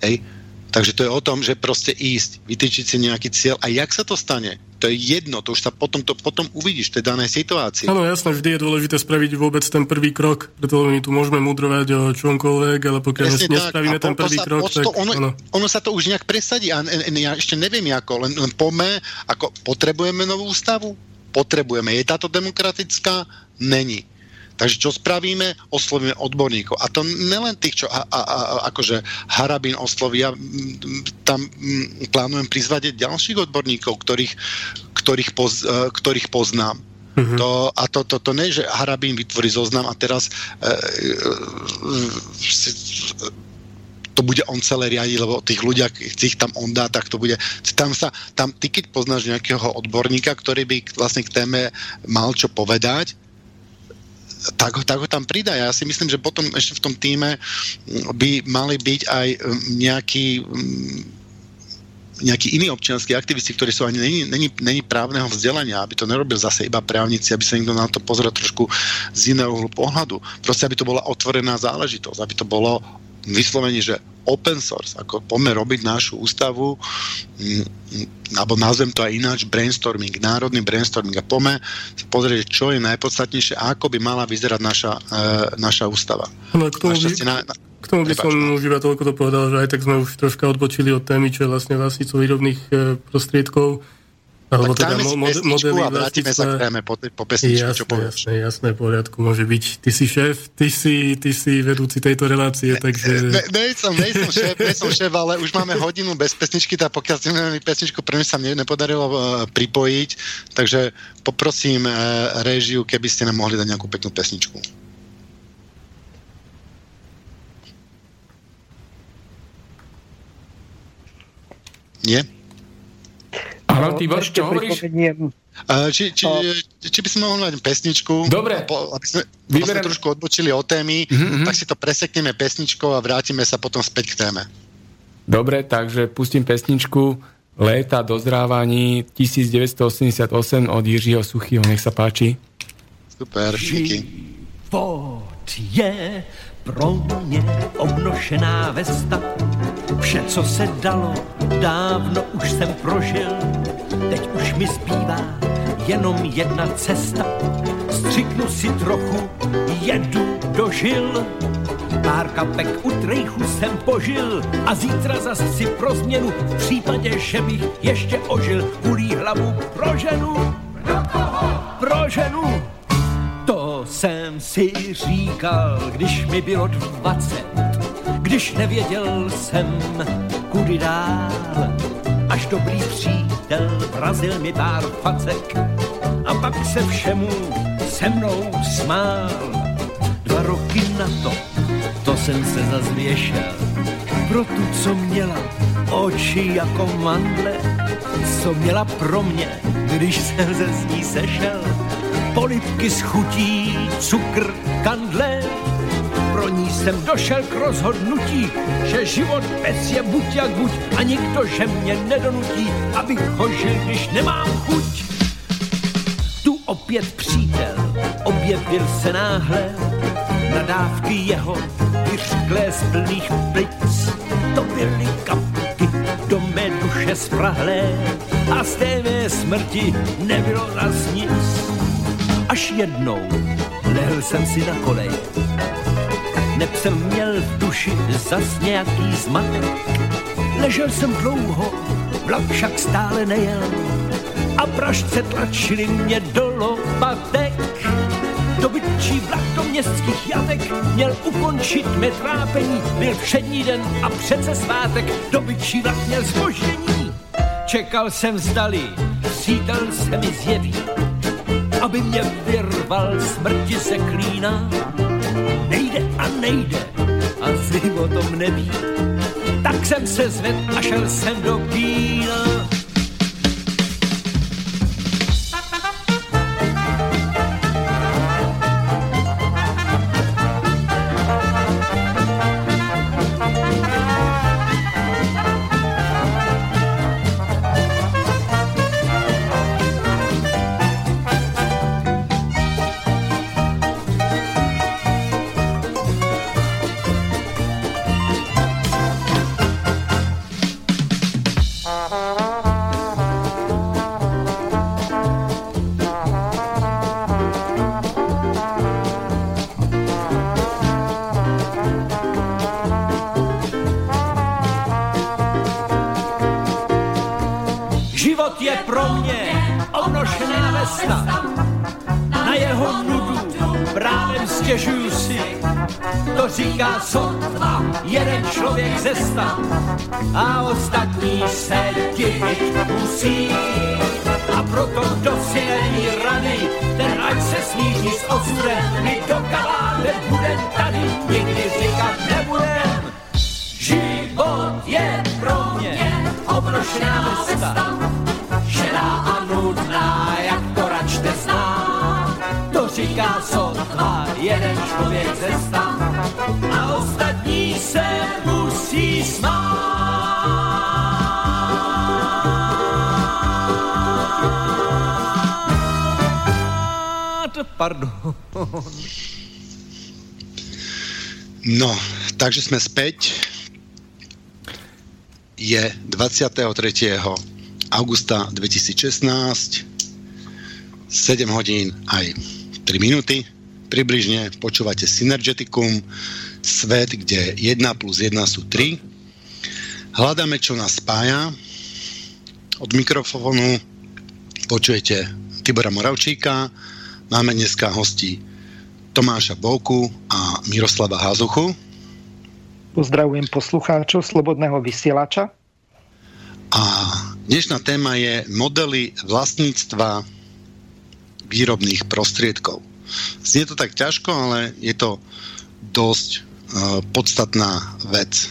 Hej? Takže to je o tom, že proste ísť, vytýčiť si nejaký cieľ a jak sa to stane? To je jedno, to už sa potom, to potom uvidíš v tej danej situácii. Áno, jasné, vždy je dôležité spraviť vôbec ten prvý krok, preto my tu môžeme mudrovať o čomkoľvek, ale pokiaľ Presne nespravíme ten prvý sa, krok, tak... ono, ono. ono sa to už nejak presadí a ja ešte neviem ako, len, len pome, ako potrebujeme novú ústavu? Potrebujeme. Je táto demokratická? Není Takže čo spravíme? Oslovíme odborníkov. A to nelen tých, čo a, a, a, akože Harabín oslovia, tam plánujem prizvať ďalších odborníkov, ktorých, ktorých, poz, e, ktorých poznám. Mm-hmm. To, a to, to, to nie, že Harabín vytvorí zoznam a teraz e, e, to bude on celé riadiť, lebo tých ľudia, keď ich tam on dá, tak to bude... Tam sa, tam, ty keď poznáš nejakého odborníka, ktorý by vlastne k téme mal čo povedať, tak, tak ho tam pridá. Ja si myslím, že potom ešte v tom týme by mali byť aj um, nejaký um, nejakí iní občianskí aktivisti, ktorí sú ani není, není, není právneho vzdelania, aby to nerobil zase iba právnici, aby sa niekto na to pozrel trošku z iného uhlu pohľadu. Proste, aby to bola otvorená záležitosť, aby to bolo vyslovene, že open source, ako poďme robiť našu ústavu, m, alebo nazvem to aj ináč, brainstorming, národný brainstorming. A poďme pozrieť, čo je najpodstatnejšie a ako by mala vyzerať naša, e, naša ústava. No, k tomu, by, na, na, k tomu by som už iba toľko to povedal, že aj tak sme už troška odbočili od témy, čo je vlastne vlastníctvo výrobných e, prostriedkov alebo tak teda mo- modely a vrátime sa k téme po, po pesničku, jasné, čo povieš. Jasné, jasné, v poriadku, môže byť. Ty si šéf, ty si, ty si vedúci tejto relácie, takže... Ne, som, ne, som šéf, ne som šéf, ale už máme hodinu bez pesničky, tak pokiaľ ste mi pesničku, mňa sa ne, nepodarilo uh, pripojiť, takže poprosím uh, réžiu, keby ste nám mohli dať nejakú peknú pesničku. Nie? Áno, Tibor, čo hovoríš? či, či, či by sme mohli mať pesničku, Dobre. Po, aby sme Vyberem... trošku odbočili od témy, mm-hmm. tak si to presekneme pesničkou a vrátime sa potom späť k téme. Dobre, takže pustím pesničku Léta dozrávaní 1988 od Jiřího Suchyho. Nech sa páči. Super, díky. Život je pro mě obnošená vesta. Vše, co se dalo, dávno už jsem prožil. Teď už mi zbývá jenom jedna cesta. Střiknu si trochu, jedu do žil. Pár kapek u trejchu jsem požil a zítra zas si pro změnu v případě, že bych ještě ožil kulí hlavu pro ženu. Pro ženu to jsem si říkal, když mi bylo dvacet, když nevěděl jsem, kudy dál. Až dobrý přítel vrazil mi pár facek a pak se všemu se mnou smál. Dva roky na to, to jsem se zazvěšel, pro tu, co měla oči jako mandle, co měla pro mě, když jsem se z ní sešel polipky s chutí, cukr, kandle. Pro ní jsem došel k rozhodnutí, že život bez je buď jak buď a nikdo, že mě nedonutí, abych ho žil, když nemám chuť. Tu opět přítel objevil se náhle, nadávky jeho vyřklé z plných plic. To byly kapky do mé duše sprahlé a z té mé smrti nebylo zas nic až jednou lehl jsem si na kolej. Neb jsem měl v duši zas nějaký zmatek. Ležel jsem dlouho, vlak však stále nejel a pražce tlačili mě do lopatek. Dobytčí vlak do městských jatek měl ukončit mé trápení. Byl přední den a přece svátek, dobytčí vlak měl zboždění. Čekal jsem zdali, přítel se mi zjeví aby mě vyrval smrti se klína. Nejde a nejde, asi o tom neví. Tak jsem se zved a šel jsem do kína. Pardon. No, takže sme späť. Je 23. augusta 2016, 7 hodín aj 3 minúty približne. Počúvate Synergeticum, svet, kde 1 plus 1 sú 3. Hľadáme, čo nás spája. Od mikrofónu počujete Tibora Moravčíka. Máme dneska hosti Tomáša Bovku a Miroslava Házuchu. Pozdravujem poslucháčov Slobodného vysielača. A dnešná téma je modely vlastníctva výrobných prostriedkov. Znie to tak ťažko, ale je to dosť uh, podstatná vec.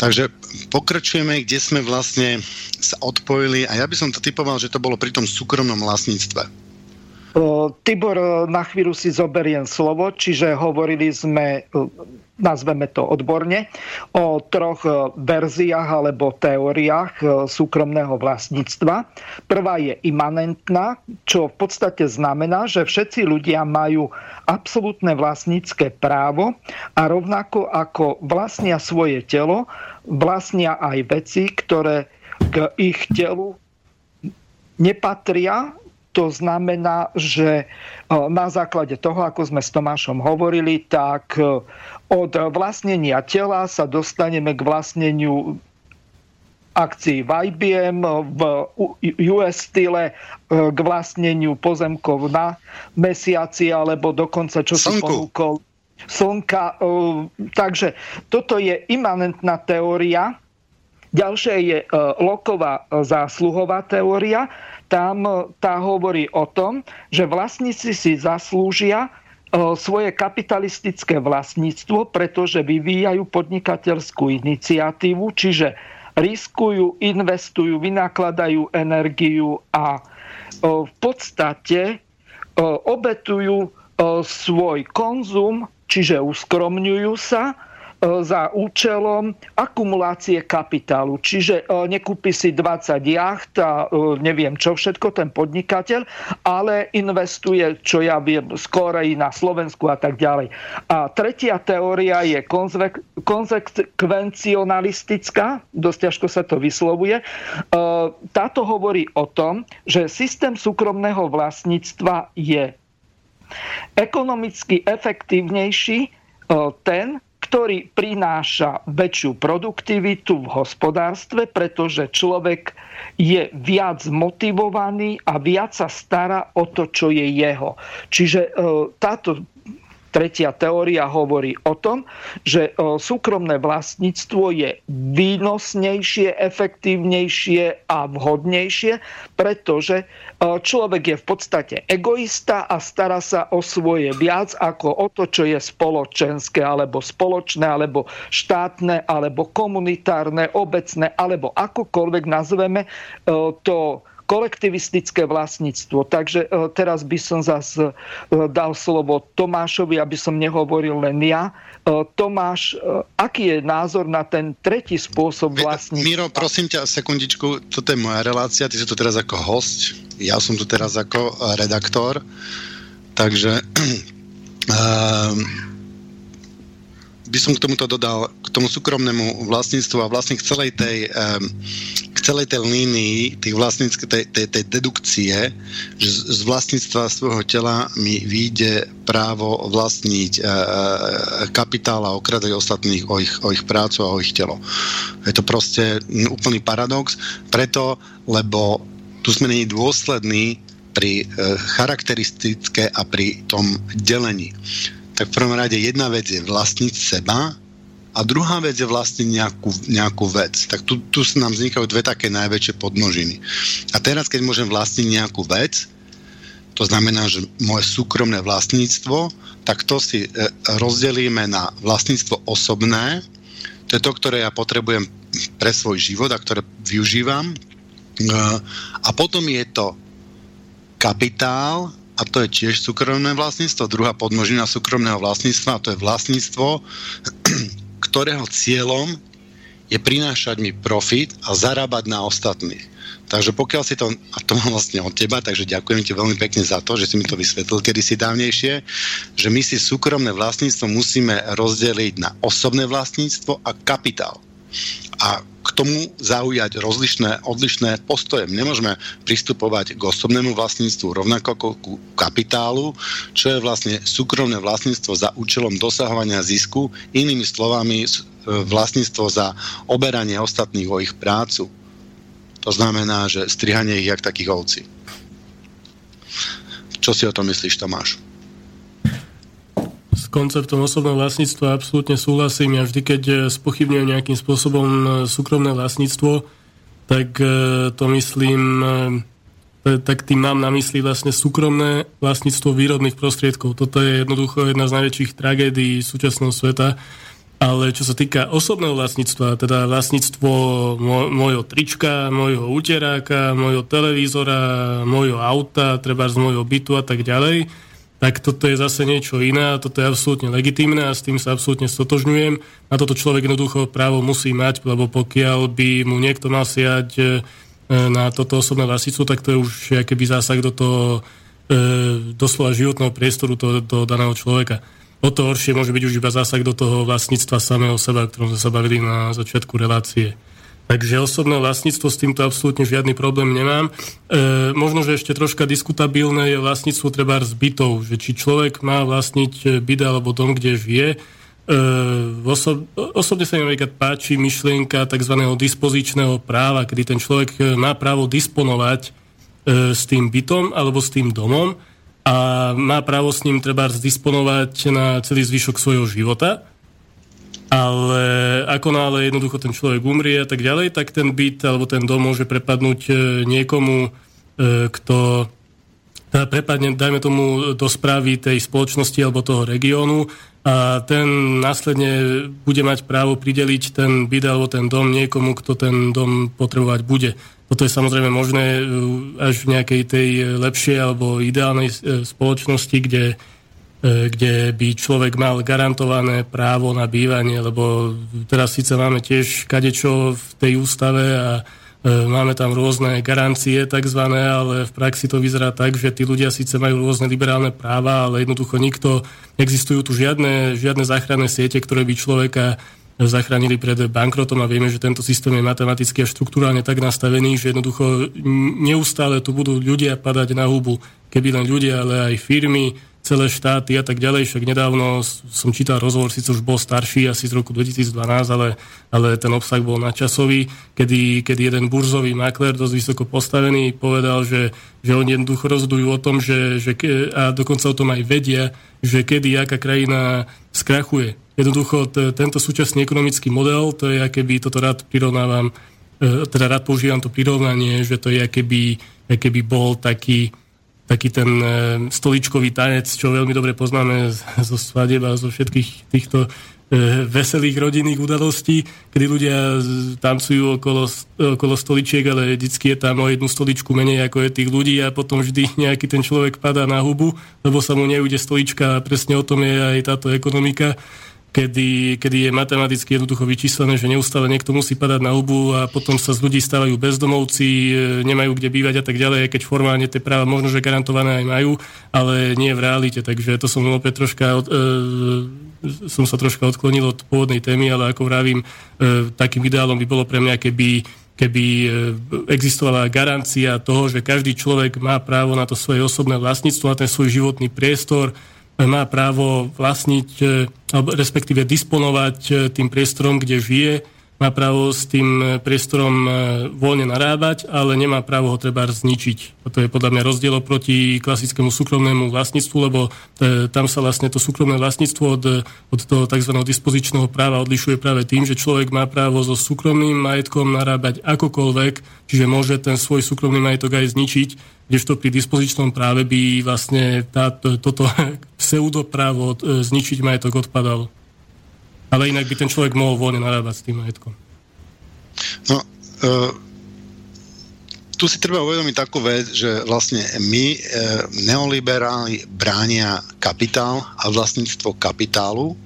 Takže pokračujeme, kde sme vlastne sa odpojili a ja by som to typoval, že to bolo pri tom súkromnom vlastníctve. Tibor, na chvíľu si zoberiem slovo, čiže hovorili sme nazveme to odborne, o troch e, verziách alebo teóriách e, súkromného vlastníctva. Prvá je imanentná, čo v podstate znamená, že všetci ľudia majú absolútne vlastnícke právo a rovnako ako vlastnia svoje telo, vlastnia aj veci, ktoré k ich telu nepatria, to znamená, že e, na základe toho, ako sme s Tomášom hovorili, tak od vlastnenia tela sa dostaneme k vlastneniu akcií v IBM, v US style k vlastneniu pozemkov na mesiaci alebo dokonca čo si ponúkol slnka. Takže toto je imanentná teória. Ďalšia je e, Loková zásluhová teória. Tam e, tá hovorí o tom, že vlastníci si zaslúžia svoje kapitalistické vlastníctvo, pretože vyvíjajú podnikateľskú iniciatívu, čiže riskujú, investujú, vynakladajú energiu a v podstate obetujú svoj konzum, čiže uskromňujú sa E, za účelom akumulácie kapitálu. Čiže e, nekúpi si 20 jacht a e, neviem čo všetko ten podnikateľ, ale investuje, čo ja viem, skôr aj na Slovensku a tak ďalej. A tretia teória je konsekvencionalistická, dosť ťažko sa to vyslovuje. Táto hovorí o tom, že systém súkromného vlastníctva je ekonomicky efektívnejší ten, ktorý prináša väčšiu produktivitu v hospodárstve, pretože človek je viac motivovaný a viac sa stará o to, čo je jeho. Čiže e, táto tretia teória hovorí o tom, že súkromné vlastníctvo je výnosnejšie, efektívnejšie a vhodnejšie, pretože človek je v podstate egoista a stará sa o svoje viac ako o to, čo je spoločenské, alebo spoločné, alebo štátne, alebo komunitárne, obecné, alebo akokoľvek nazveme to kolektivistické vlastníctvo. Takže e, teraz by som zase dal slovo Tomášovi, aby som nehovoril len ja. E, Tomáš, e, aký je názor na ten tretí spôsob vlastníctva? Miro, prosím ťa, sekundičku, toto je moja relácia, ty si tu teraz ako host, ja som tu teraz ako redaktor, takže um, [clears throat] by som k tomuto dodal, k tomu súkromnému vlastníctvu a vlastne k celej tej, k celej tej línii tej, tej, tej dedukcie, že z vlastníctva svojho tela mi vyjde právo vlastniť uh, kapitál a okradať ostatných o ich, o ich prácu a o ich telo. Je to proste úplný paradox, preto, lebo tu sme není dôslední pri uh, charakteristické a pri tom delení tak v prvom rade jedna vec je vlastniť seba a druhá vec je vlastniť nejakú, nejakú vec. Tak tu, tu nám vznikajú dve také najväčšie podnožiny. A teraz, keď môžem vlastniť nejakú vec, to znamená, že moje súkromné vlastníctvo, tak to si e, rozdelíme na vlastníctvo osobné, to je to, ktoré ja potrebujem pre svoj život a ktoré využívam. E, a potom je to kapitál, a to je tiež súkromné vlastníctvo. Druhá podmožina súkromného vlastníctva, a to je vlastníctvo, [clears throat] ktorého cieľom je prinášať mi profit a zarábať na ostatných. Takže pokiaľ si to, a to mám vlastne od teba, takže ďakujem ti veľmi pekne za to, že si mi to vysvetlil kedysi dávnejšie, že my si súkromné vlastníctvo musíme rozdeliť na osobné vlastníctvo a kapitál. A k tomu zaujať rozlišné, odlišné postoje. Nemôžeme pristupovať k osobnému vlastníctvu rovnako ako ku kapitálu, čo je vlastne súkromné vlastníctvo za účelom dosahovania zisku, inými slovami vlastníctvo za oberanie ostatných o ich prácu. To znamená, že strihanie ich jak takých ovcí. Čo si o tom myslíš, Tomáš? S konceptom osobného vlastníctva absolútne súhlasím. Ja vždy, keď eh, spochybňujem nejakým spôsobom eh, súkromné vlastníctvo, tak eh, to myslím, tak tým mám na mysli vlastne súkromné vlastníctvo výrobných prostriedkov. Toto je jednoducho jedna z najväčších tragédií súčasného sveta. Ale čo sa týka osobného vlastníctva, teda vlastníctvo môjho trička, môjho uteráka, môjho televízora, môjho auta, treba z môjho bytu a tak ďalej, tak toto je zase niečo iné a toto je absolútne legitimné a s tým sa absolútne stotožňujem. Na toto človek jednoducho právo musí mať, lebo pokiaľ by mu niekto mal siať e, na toto osobné vlastníctvo, tak to je už keby zásah do toho e, doslova životného priestoru toho, toho daného človeka. O to horšie môže byť už iba zásah do toho vlastníctva samého seba, o ktorom sme sa bavili na začiatku relácie. Takže osobné vlastníctvo s týmto absolútne žiadny problém nemám. E, možno, že ešte troška diskutabilné je vlastníctvo treba z bytov, že či človek má vlastniť e, byt alebo dom, kde žije. E, oso- osobne sa mi napríklad páči myšlienka tzv. dispozičného práva, kedy ten človek e, má právo disponovať e, s tým bytom alebo s tým domom a má právo s ním treba disponovať na celý zvyšok svojho života ale ako náhle jednoducho ten človek umrie a tak ďalej, tak ten byt alebo ten dom môže prepadnúť e, niekomu, e, kto teda prepadne, dajme tomu, do správy tej spoločnosti alebo toho regiónu a ten následne bude mať právo prideliť ten byt alebo ten dom niekomu, kto ten dom potrebovať bude. Toto je samozrejme možné e, až v nejakej tej lepšej alebo ideálnej spoločnosti, kde kde by človek mal garantované právo na bývanie, lebo teraz síce máme tiež kadečo v tej ústave a e, máme tam rôzne garancie takzvané, ale v praxi to vyzerá tak, že tí ľudia síce majú rôzne liberálne práva, ale jednoducho nikto, neexistujú tu žiadne, žiadne záchranné siete, ktoré by človeka zachránili pred bankrotom a vieme, že tento systém je matematicky a štruktúrálne tak nastavený, že jednoducho neustále tu budú ľudia padať na hubu. Keby len ľudia, ale aj firmy, celé štáty a tak ďalej. Však nedávno som čítal rozhovor, síce už bol starší, asi z roku 2012, ale, ale ten obsah bol načasový, kedy, kedy jeden burzový makler, dosť vysoko postavený, povedal, že, že oni jednoducho rozhodujú o tom, že, že, a dokonca o tom aj vedia, že kedy aká krajina skrachuje. Jednoducho t- tento súčasný ekonomický model, to je, keby toto rád prirovnávam, e, teda rád používam to prirovnanie, že to je, keby, keby bol taký, taký ten e, stoličkový tanec, čo veľmi dobre poznáme zo svadeb a zo všetkých týchto e, veselých rodinných udalostí, kedy ľudia tancujú okolo, okolo stoličiek, ale vždycky je tam o jednu stoličku menej ako je tých ľudí a potom vždy [laughs] nejaký ten človek padá na hubu, lebo sa mu neujde stolička a presne o tom je aj táto ekonomika kedy, kedy je matematicky jednoducho vyčíslené, že neustále niekto musí padať na hubu a potom sa z ľudí stávajú bezdomovci, e, nemajú kde bývať a tak ďalej, keď formálne tie práva možno, že garantované aj majú, ale nie v realite. Takže to som opäť troška, e, som sa troška odklonil od pôvodnej témy, ale ako vravím, e, takým ideálom by bolo pre mňa, keby keby e, existovala garancia toho, že každý človek má právo na to svoje osobné vlastníctvo, na ten svoj životný priestor, má právo vlastniť, e, respektíve disponovať e, tým priestorom, kde žije, má právo s tým e, priestorom voľne narábať, ale nemá právo ho treba zničiť. A to je podľa mňa rozdiel oproti klasickému súkromnému vlastníctvu, lebo tam sa vlastne to súkromné vlastníctvo od, od toho tzv. dispozičného práva odlišuje práve tým, že človek má právo so súkromným majetkom narábať akokoľvek, čiže môže ten svoj súkromný majetok aj zničiť, kdežto pri dispozičnom práve by vlastne táto, toto [laughs] pseudoprávo e, zničiť majetok odpadalo. Ale inak by ten človek mohol voľne narábať s tým majetkom. No, uh, tu si treba uvedomiť takú vec, že vlastne my, uh, neoliberáli, bránia kapitál a vlastníctvo kapitálu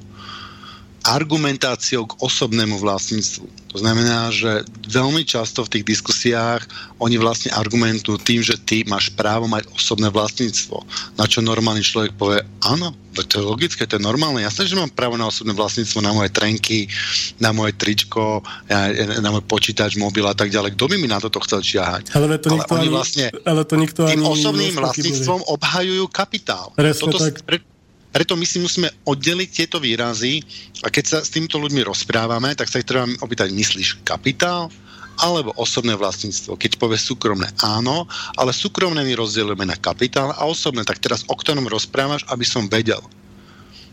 argumentáciou k osobnému vlastníctvu. To znamená, že veľmi často v tých diskusiách oni vlastne argumentujú tým, že ty máš právo mať osobné vlastníctvo. Na čo normálny človek povie, áno, to je logické, to je normálne. Jasné, že mám právo na osobné vlastníctvo, na moje trenky, na moje tričko, na môj počítač, mobil a tak ďalej. Kto by mi na toto chcel čiahať? Ale to nikto ale oni vlastne ale to nikto tým osobným vlastníctvom obhajujú kapitál. Presne Toto, tak. Pre, preto my si musíme oddeliť tieto výrazy a keď sa s týmito ľuďmi rozprávame, tak sa ich treba opýtať, myslíš kapitál alebo osobné vlastníctvo. Keď povie súkromné, áno, ale súkromné my rozdielujeme na kapitál a osobné. Tak teraz o ktorom rozprávaš, aby som vedel.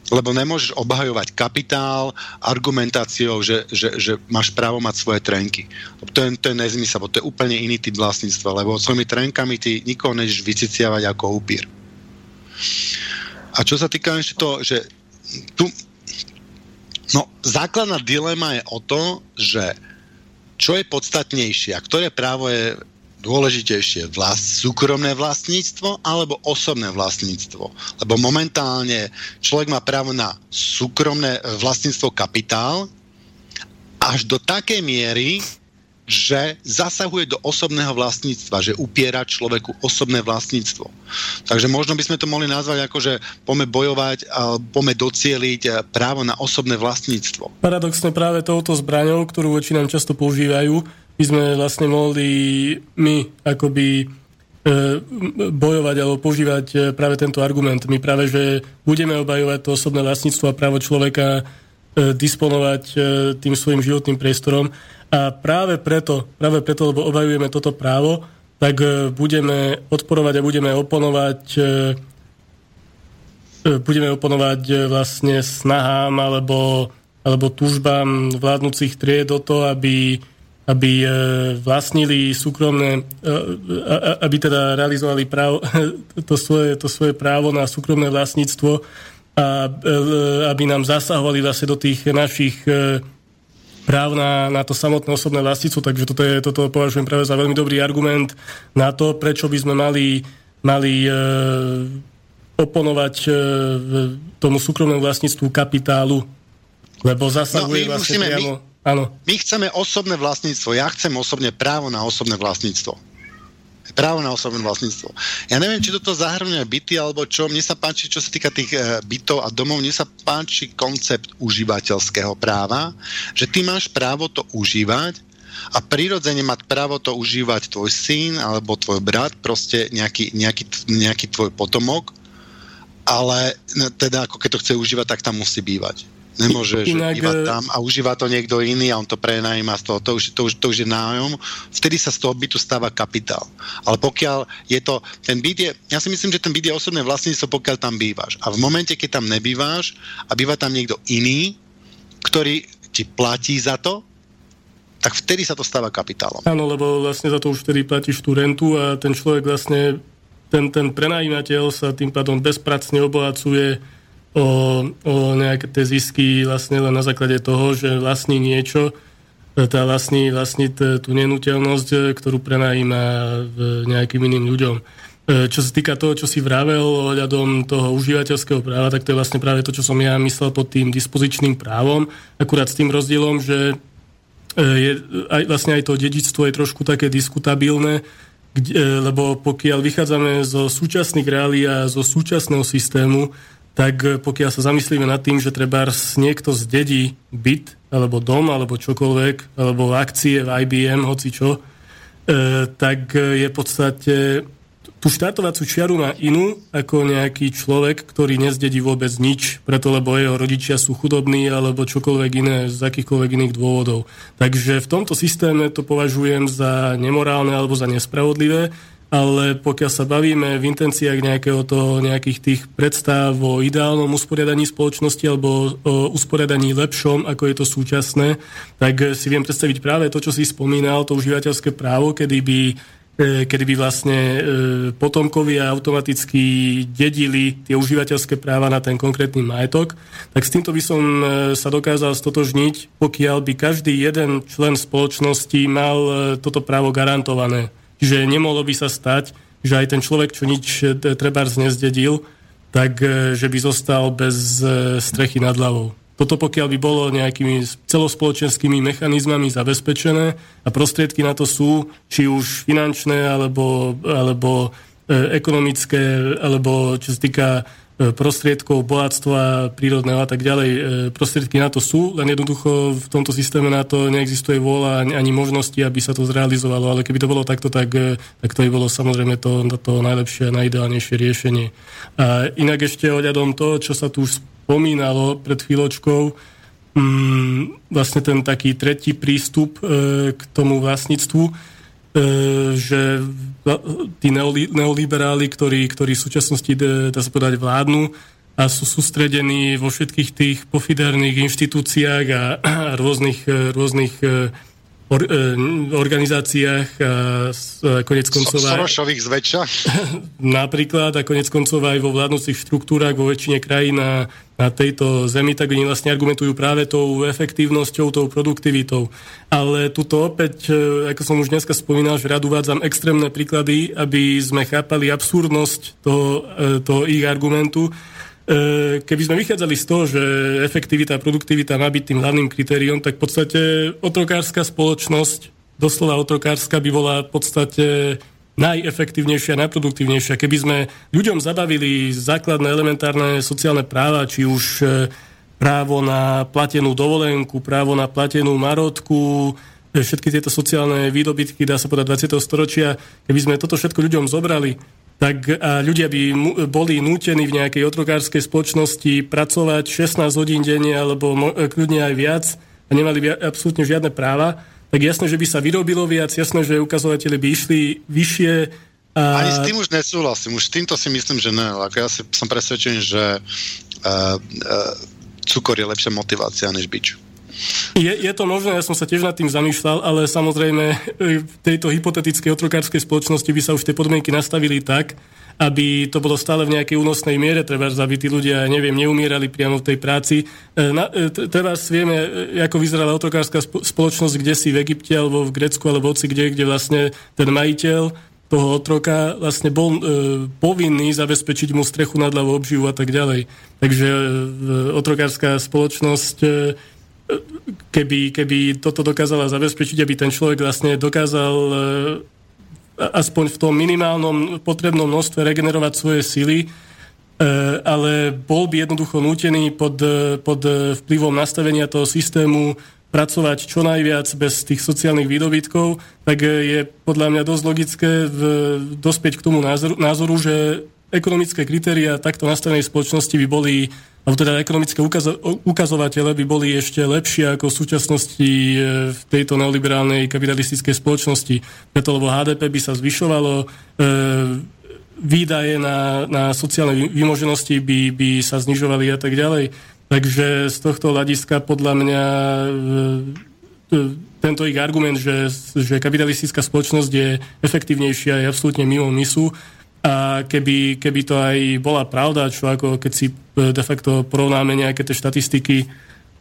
Lebo nemôžeš obhajovať kapitál argumentáciou, že, že, že máš právo mať svoje trenky. To je, to je nezmysel, to je úplne iný typ vlastníctva, lebo svojimi trenkami ty nikoho nežeš vyciciavať ako upír. A čo sa týka ešte toho, že tu, no, základná dilema je o to, že čo je podstatnejšie a ktoré právo je dôležitejšie, vlast, súkromné vlastníctvo alebo osobné vlastníctvo. Lebo momentálne človek má právo na súkromné vlastníctvo kapitál až do takej miery, že zasahuje do osobného vlastníctva, že upiera človeku osobné vlastníctvo. Takže možno by sme to mohli nazvať ako, že pome bojovať a pome docieliť eh, právo na osobné vlastníctvo. Paradoxne práve touto zbraňou, ktorú väčšina často používajú, by sme vlastne mohli my akoby eh, bojovať alebo používať eh, práve tento argument. My práve, že budeme obajovať to osobné vlastníctvo a právo človeka disponovať tým svojim životným priestorom. A práve preto, práve preto, lebo obhajujeme toto právo, tak e, budeme odporovať a budeme oponovať e, e, budeme oponovať vlastne snahám alebo, alebo túžbám vládnúcich tried o to, aby, aby vlastnili súkromné, aby teda realizovali právo, [laughs] to, svoje, to svoje právo na súkromné vlastníctvo a aby nám zasahovali vlastne do tých našich práv na, na to samotné osobné vlastníctvo, takže toto, je, toto považujem práve za veľmi dobrý argument na to, prečo by sme mali, mali e, oponovať e, tomu súkromnému vlastníctvu kapitálu, lebo zasahuje no, vlastne musíme, priamo... My, áno. my chceme osobné vlastníctvo, ja chcem osobne právo na osobné vlastníctvo právo na osobné vlastníctvo. Ja neviem, či toto zahrňuje byty alebo čo. Mne sa páči, čo sa týka tých e, bytov a domov, mne sa páči koncept užívateľského práva, že ty máš právo to užívať a prirodzene mať právo to užívať tvoj syn alebo tvoj brat, proste nejaký, nejaký, nejaký tvoj potomok ale teda ako keď to chce užívať, tak tam musí bývať. Nemôže Inak, bývať e, tam a užíva to niekto iný a on to prenajíma z toho, to už, to, už, to už je nájom. Vtedy sa z toho bytu stáva kapitál. Ale pokiaľ je to, ten byt je, ja si myslím, že ten byt je osobné vlastníctvo, pokiaľ tam bývaš. A v momente, keď tam nebývaš a býva tam niekto iný, ktorý ti platí za to, tak vtedy sa to stáva kapitálom. Áno, lebo vlastne za to už vtedy platíš tú rentu a ten človek vlastne, ten, ten prenajímateľ sa tým pádom bezpracne obohacuje o, o nejaké tie zisky vlastne len na základe toho, že vlastní niečo, e, tá vlastní, vlastní tú nenúteľnosť, e, ktorú prenajíma nejakým iným ľuďom. E, čo sa týka toho, čo si vravel ohľadom toho užívateľského práva, tak to je vlastne práve to, čo som ja myslel pod tým dispozičným právom, akurát s tým rozdielom, že je, aj, vlastne aj to dedičstvo je trošku také diskutabilné, kde, lebo pokiaľ vychádzame zo súčasných reálí a zo súčasného systému, tak eh, pokiaľ sa zamyslíme nad tým, že treba niekto zdedí byt, alebo dom, alebo čokoľvek, alebo akcie v IBM, hoci čo, e, tak je v podstate tú štartovacú čiaru má inú ako nejaký človek, ktorý nezdedí vôbec nič, preto lebo jeho rodičia sú chudobní alebo čokoľvek iné z akýchkoľvek iných dôvodov. Takže v tomto systéme to považujem za nemorálne alebo za nespravodlivé ale pokiaľ sa bavíme v intenciách nejakého toho, nejakých tých predstav o ideálnom usporiadaní spoločnosti alebo o usporiadaní lepšom, ako je to súčasné, tak si viem predstaviť práve to, čo si spomínal, to užívateľské právo, kedy by e, kedy by vlastne e, potomkovia automaticky dedili tie užívateľské práva na ten konkrétny majetok, tak s týmto by som e, sa dokázal stotožniť, pokiaľ by každý jeden člen spoločnosti mal toto právo garantované. Čiže nemohlo by sa stať, že aj ten človek, čo nič e, treba nezdedil, tak e, že by zostal bez e, strechy nad hlavou. Toto pokiaľ by bolo nejakými celospoločenskými mechanizmami zabezpečené a prostriedky na to sú, či už finančné, alebo, alebo ekonomické, alebo čo sa týka prostriedkov, bohatstva prírodného a tak ďalej. E, prostriedky na to sú, len jednoducho v tomto systéme na to neexistuje vôľa ani, možnosti, aby sa to zrealizovalo. Ale keby to bolo takto, tak, e, tak to by bolo samozrejme to, to najlepšie a najideálnejšie riešenie. A inak ešte ohľadom toho, čo sa tu už spomínalo pred chvíľočkou, mm, vlastne ten taký tretí prístup e, k tomu vlastníctvu, E, že tí neoliberáli, ktorí, ktorí v súčasnosti, dá sa povedať, vládnu a sú sústredení vo všetkých tých pofiderných inštitúciách a, a rôznych, rôznych e, or, e, organizáciách a konec koncov aj... Sorošových zväčša? [laughs] Napríklad a konec koncov aj vo vládnúcich štruktúrach vo väčšine krajín na, na tejto zemi, tak oni vlastne argumentujú práve tou efektívnosťou, tou produktivitou. Ale tuto opäť, e, ako som už dneska spomínal, že rád uvádzam extrémne príklady, aby sme chápali absurdnosť toho, e, toho ich argumentu E, keby sme vychádzali z toho, že efektivita a produktivita má byť tým hlavným kritériom, tak v podstate otrokárska spoločnosť, doslova otrokárska, by bola v podstate najefektívnejšia, najproduktívnejšia. Keby sme ľuďom zabavili základné elementárne sociálne práva, či už e, právo na platenú dovolenku, právo na platenú marotku, e, všetky tieto sociálne výdobytky, dá sa povedať, 20. storočia, keby sme toto všetko ľuďom zobrali, tak ľudia by boli nútení v nejakej otrokárskej spoločnosti pracovať 16 hodín denne alebo e, kľudne aj viac a nemali by absolútne žiadne práva, tak jasné, že by sa vyrobilo viac, jasné, že ukazovatele by išli vyššie. A... Ani s tým už nesúhlasím, už s týmto si myslím, že ne. Ako ja si, som presvedčený, že uh, uh, cukor je lepšia motivácia než bič. Je, je to možné, ja som sa tiež nad tým zamýšľal, ale samozrejme e, v tejto hypotetickej otrokárskej spoločnosti by sa už tie podmienky nastavili tak, aby to bolo stále v nejakej únosnej miere, treba, aby tí ľudia, neviem, neumierali priamo v tej práci. E, na, e, treba vieme, ako vyzerala otrokárska spoločnosť, kde si v Egypte, alebo v Grecku, alebo hoci kde, kde vlastne ten majiteľ toho otroka vlastne bol e, povinný zabezpečiť mu strechu nad hlavou obživu a tak ďalej. Takže e, otrokárska spoločnosť e, keby, keby toto dokázala zabezpečiť, aby ten človek vlastne dokázal e, aspoň v tom minimálnom potrebnom množstve regenerovať svoje sily, e, ale bol by jednoducho nútený pod, pod vplyvom nastavenia toho systému pracovať čo najviac bez tých sociálnych výdobytkov, tak je podľa mňa dosť logické v, dospieť k tomu názoru, názoru že ekonomické kritéria takto nastavenej spoločnosti by boli alebo teda ekonomické ukazo- ukazovatele by boli ešte lepšie ako v súčasnosti e, v tejto neoliberálnej kapitalistickej spoločnosti. Preto, lebo HDP by sa zvyšovalo, e, výdaje na, na sociálne vymoženosti by, by sa znižovali a tak ďalej. Takže z tohto hľadiska podľa mňa e, tento ich argument, že, že kapitalistická spoločnosť je efektívnejšia, je absolútne mimo misu a keby, keby to aj bola pravda, čo ako keď si e, de facto porovnáme nejaké tie štatistiky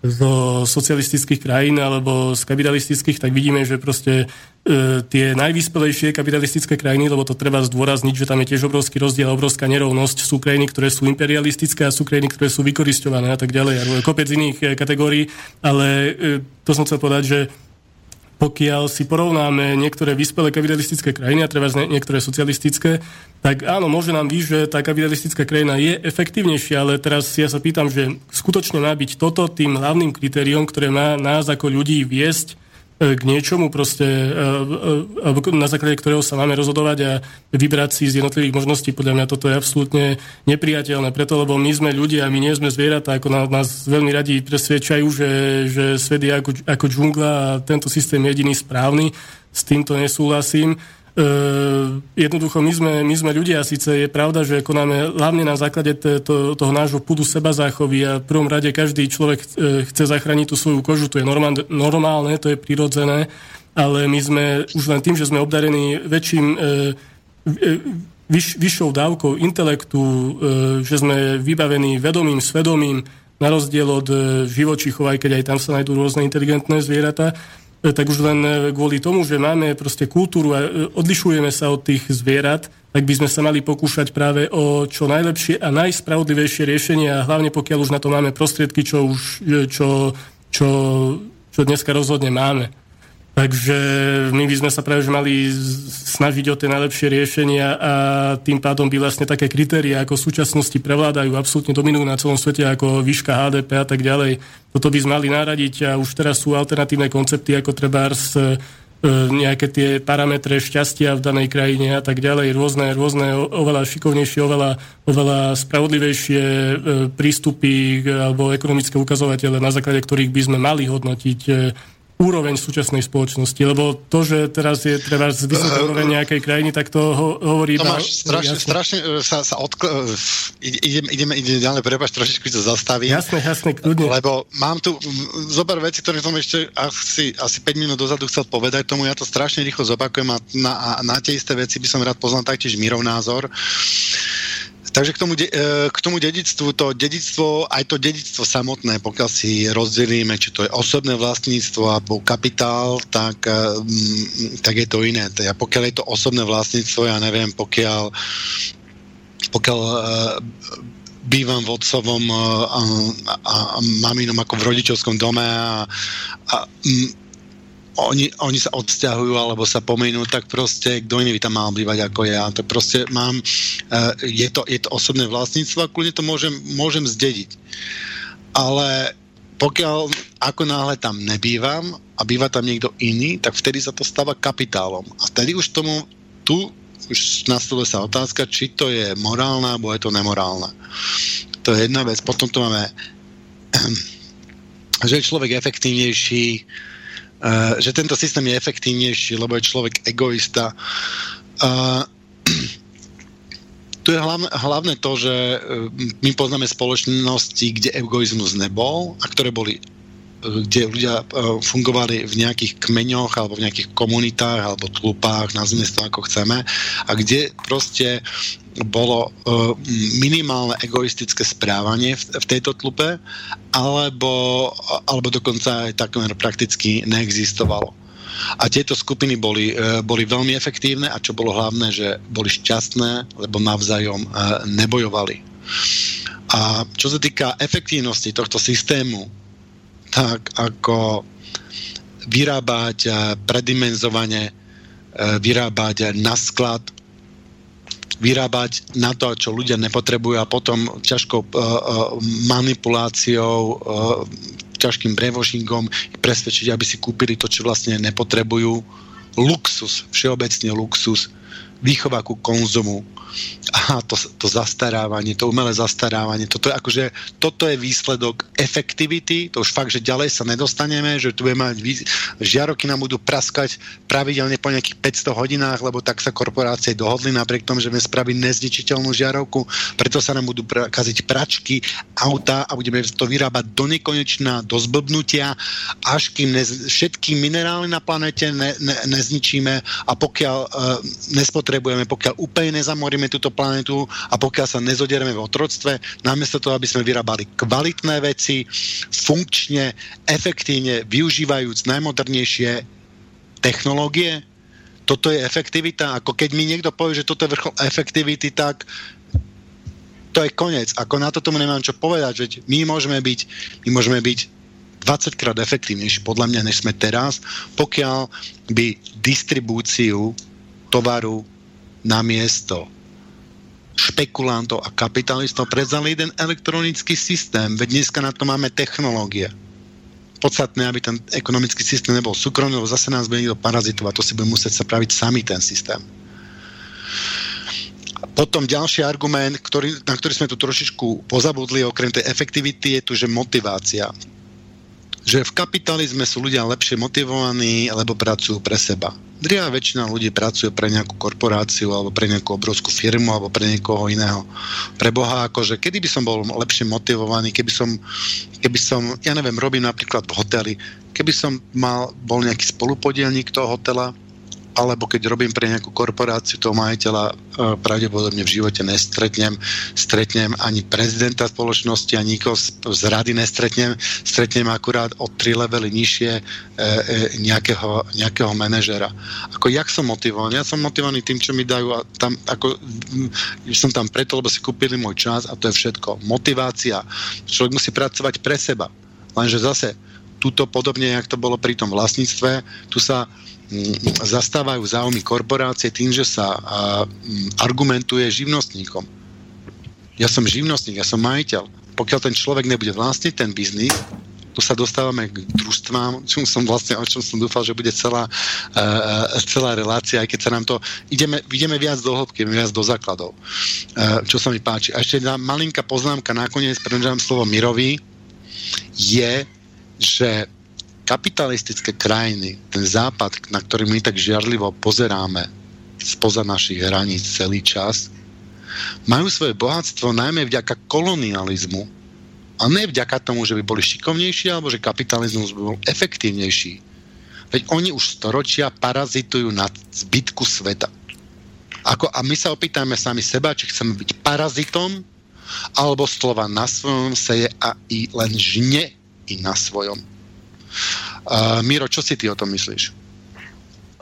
zo socialistických krajín alebo z kapitalistických, tak vidíme, že proste e, tie najvyspelejšie kapitalistické krajiny, lebo to treba zdôrazniť, že tam je tiež obrovský rozdiel, obrovská nerovnosť. Sú krajiny, ktoré sú imperialistické a sú krajiny, ktoré sú vykoristované a tak ďalej. A kopec iných e, kategórií, ale e, to som chcel povedať, že pokiaľ si porovnáme niektoré vyspelé kapitalistické krajiny a treba niektoré socialistické, tak áno, môže nám byť, že tá kapitalistická krajina je efektívnejšia, ale teraz ja sa pýtam, že skutočne má byť toto tým hlavným kritériom, ktoré má nás ako ľudí viesť k niečomu proste, e, e, na základe ktorého sa máme rozhodovať a vybrať si z jednotlivých možností. Podľa mňa toto je absolútne nepriateľné, preto lebo my sme ľudia my nie sme zvieratá, ako nás veľmi radi presvedčajú, že, že svet je ako, ako džungla a tento systém je jediný správny. S týmto nesúhlasím. Uh, jednoducho my sme, my sme ľudia, síce je pravda, že konáme hlavne na základe to, to, toho nášho pudu seba záchovy a v prvom rade každý človek uh, chce zachrániť tú svoju kožu, to je normálne, normálne, to je prirodzené, ale my sme už len tým, že sme obdarení väčším, uh, vyš, vyššou dávkou intelektu, že sme vybavení vedomým, svedomím, na rozdiel od živočichov, aj keď aj tam sa nájdú rôzne inteligentné zvieratá, E, tak už len e, kvôli tomu, že máme proste kultúru a e, odlišujeme sa od tých zvierat, tak by sme sa mali pokúšať práve o čo najlepšie a najspravodlivejšie riešenie a hlavne pokiaľ už na to máme prostriedky, čo už čo, čo, čo dneska rozhodne máme. Takže my by sme sa práve mali snažiť o tie najlepšie riešenia a tým pádom by vlastne také kritéria ako v súčasnosti prevládajú, absolútne dominujú na celom svete ako výška HDP a tak ďalej. Toto by sme mali naradiť a už teraz sú alternatívne koncepty ako trebárs e, nejaké tie parametre šťastia v danej krajine a tak ďalej, rôzne, rôzne oveľa šikovnejšie, oveľa, oveľa spravodlivejšie e, prístupy alebo ekonomické ukazovatele, na základe ktorých by sme mali hodnotiť e, úroveň súčasnej spoločnosti, lebo to, že teraz je treba z vysoká uh, úroveň nejakej krajiny, tak to ho, hovorí... Tomáš, iba, strašne, strašne e, sa, sa odkl... E, ideme, ideme, ideme ďalej, prepáč, trošičku to zastavím. Jasné, jasné, kľudne. Lebo mám tu zober veci, ktoré som ešte asi, asi 5 minút dozadu chcel povedať tomu, ja to strašne rýchlo zopakujem a na, a na tie isté veci by som rád poznal taktiež Mirov názor. Takže k tomu, e, k tomu dedictvu, to dedictvo, aj to dedictvo samotné, pokiaľ si rozdelíme, či to je osobné vlastníctvo alebo kapitál, tak, e, mm, tak je to iné. A pokiaľ je to osobné vlastníctvo, ja neviem, pokiaľ, pokiaľ e, bývam v otcovom a, a, a maminom ako v rodičovskom dome a, a oni, oni sa odsťahujú alebo sa pomenú, tak proste kto iný by tam mal bývať ako ja. To proste mám, uh, je, to, je to osobné vlastníctvo a kľudne to môžem, môžem zdediť. Ale pokiaľ ako náhle tam nebývam a býva tam niekto iný, tak vtedy sa to stáva kapitálom. A vtedy už tomu tu už nastavuje sa otázka, či to je morálna, alebo je to nemorálna. To je jedna vec. Potom tu máme, [clears throat] že je človek efektívnejší, že tento systém je efektívnejší, lebo je človek egoista. Uh, [clears throat] tu je hlavne, hlavne to, že my poznáme spoločnosti, kde egoizmus nebol a ktoré boli kde ľudia fungovali v nejakých kmeňoch alebo v nejakých komunitách alebo tlupách, nazvime to ako chceme, a kde proste bolo uh, minimálne egoistické správanie v, tejto tlupe, alebo, alebo dokonca aj takmer prakticky neexistovalo. A tieto skupiny boli, uh, boli veľmi efektívne a čo bolo hlavné, že boli šťastné, lebo navzájom uh, nebojovali. A čo sa týka efektívnosti tohto systému, tak ako vyrábať predimenzovane, vyrábať na sklad vyrábať na to, čo ľudia nepotrebujú a potom ťažkou uh, uh, manipuláciou, uh, ťažkým brevošingom presvedčiť, aby si kúpili to, čo vlastne nepotrebujú. Luxus, všeobecne luxus. Výchova ku konzumu. A to, to zastarávanie, to umelé zastarávanie, toto je, akože, toto je výsledok efektivity, to už fakt, že ďalej sa nedostaneme, že tu budeme mať žiaroky nám budú praskať pravidelne po nejakých 500 hodinách, lebo tak sa korporácie dohodli napriek tomu, že budeme spraviť nezničiteľnú žiarovku, preto sa nám budú pra- kaziť pračky, auta a budeme to vyrábať do nekonečná, do zblbnutia, až kým nez- všetky minerály na planete ne- ne- nezničíme. A pokiaľ uh, nespotrebujeme, pokiaľ úplne nezamoríme túto planetu a pokiaľ sa nezodiereme v otroctve, namiesto toho, aby sme vyrábali kvalitné veci, funkčne, efektívne, využívajúc najmodernejšie technológie, toto je efektivita. Ako keď mi niekto povie, že toto je vrchol efektivity, tak to je koniec. Ako na to tomu nemám čo povedať, že my môžeme byť, my môžeme byť 20 krát efektívnejší podľa mňa, než sme teraz, pokiaľ by distribúciu tovaru na miesto špekulantov a kapitalistov predzali jeden elektronický systém, veď dneska na to máme technológie. Podstatné, aby ten ekonomický systém nebol súkromný, lebo zase nás bude niekto parazitovať, to si bude musieť sa sami ten systém. Potom ďalší argument, ktorý, na ktorý sme tu trošičku pozabudli, okrem tej efektivity, je tu, že motivácia že v kapitalizme sú ľudia lepšie motivovaní, lebo pracujú pre seba. Drivá väčšina ľudí pracuje pre nejakú korporáciu alebo pre nejakú obrovskú firmu alebo pre niekoho iného. Pre Boha, akože kedy by som bol lepšie motivovaný, keby som, keby som ja neviem, robím napríklad v hoteli, keby som mal, bol nejaký spolupodielník toho hotela, alebo keď robím pre nejakú korporáciu toho majiteľa, e, pravdepodobne v živote nestretnem, stretnem ani prezidenta spoločnosti, ani nikoho z, rady nestretnem, stretnem akurát o tri levely nižšie e, e, nejakého, nejakého manažera. Ako jak som motivovaný? Ja som motivovaný tým, čo mi dajú a tam, ako, som tam preto, lebo si kúpili môj čas a to je všetko. Motivácia. Človek musí pracovať pre seba. Lenže zase, tuto podobne, jak to bolo pri tom vlastníctve, tu sa zastávajú záujmy korporácie tým, že sa mm, argumentuje živnostníkom. Ja som živnostník, ja som majiteľ. Pokiaľ ten človek nebude vlastniť ten biznis, tu sa dostávame k družstvám, čo som vlastne, o čom som dúfal, že bude celá, uh, celá relácia, aj keď sa nám to, ideme, ideme viac do hĺbky, viac do základov, uh, čo sa mi páči. A ešte jedna malinká poznámka nakoniec, predám slovo Mirovi, je, že kapitalistické krajiny, ten západ, na ktorý my tak žiarlivo pozeráme spoza našich hraníc celý čas, majú svoje bohatstvo najmä vďaka kolonializmu a ne vďaka tomu, že by boli šikovnejší alebo že kapitalizmus by bol efektívnejší. Veď oni už storočia parazitujú na zbytku sveta. Ako, a my sa opýtajme sami seba, či chceme byť parazitom, alebo slova na svojom seje a i len žne i na svojom. Uh, Miro, čo si ty o tom myslíš?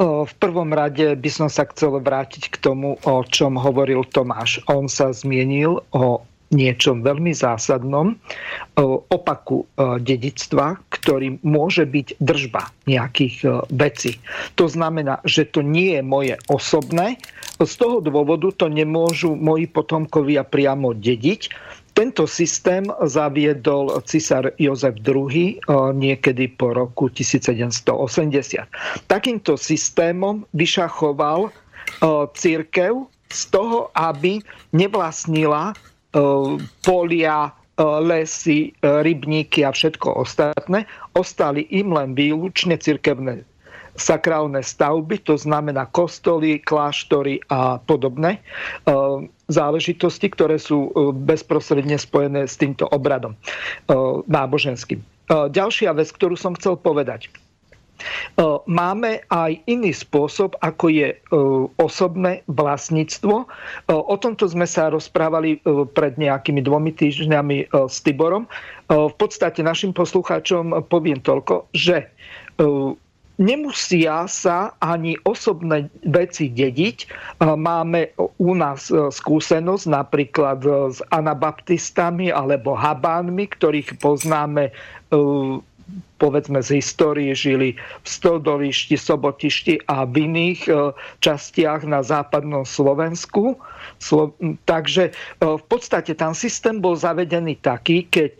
V prvom rade by som sa chcel vrátiť k tomu, o čom hovoril Tomáš. On sa zmienil o niečom veľmi zásadnom, opaku dedictva, ktorým môže byť držba nejakých vecí. To znamená, že to nie je moje osobné, z toho dôvodu to nemôžu moji potomkovia priamo dediť, tento systém zaviedol cisár Jozef II eh, niekedy po roku 1780. Takýmto systémom vyšachoval eh, církev z toho, aby nevlastnila eh, polia, lesy, rybníky a všetko ostatné. Ostali im len výlučne cirkevné sakrálne stavby, to znamená kostoly, kláštory a podobné e, záležitosti, ktoré sú e, bezprostredne spojené s týmto obradom e, náboženským. Ďalšia vec, ktorú som chcel povedať. Máme aj iný spôsob, ako je osobné vlastníctvo. O tomto sme sa rozprávali pred nejakými dvomi týždňami s Tiborom. V podstate našim poslucháčom poviem toľko, že nemusia sa ani osobné veci dediť. Máme u nás e, skúsenosť napríklad e, s anabaptistami alebo habánmi, ktorých poznáme e, povedzme z histórie žili v Stodolišti, Sobotišti a v iných častiach na západnom Slovensku. Takže v podstate tam systém bol zavedený taký, keď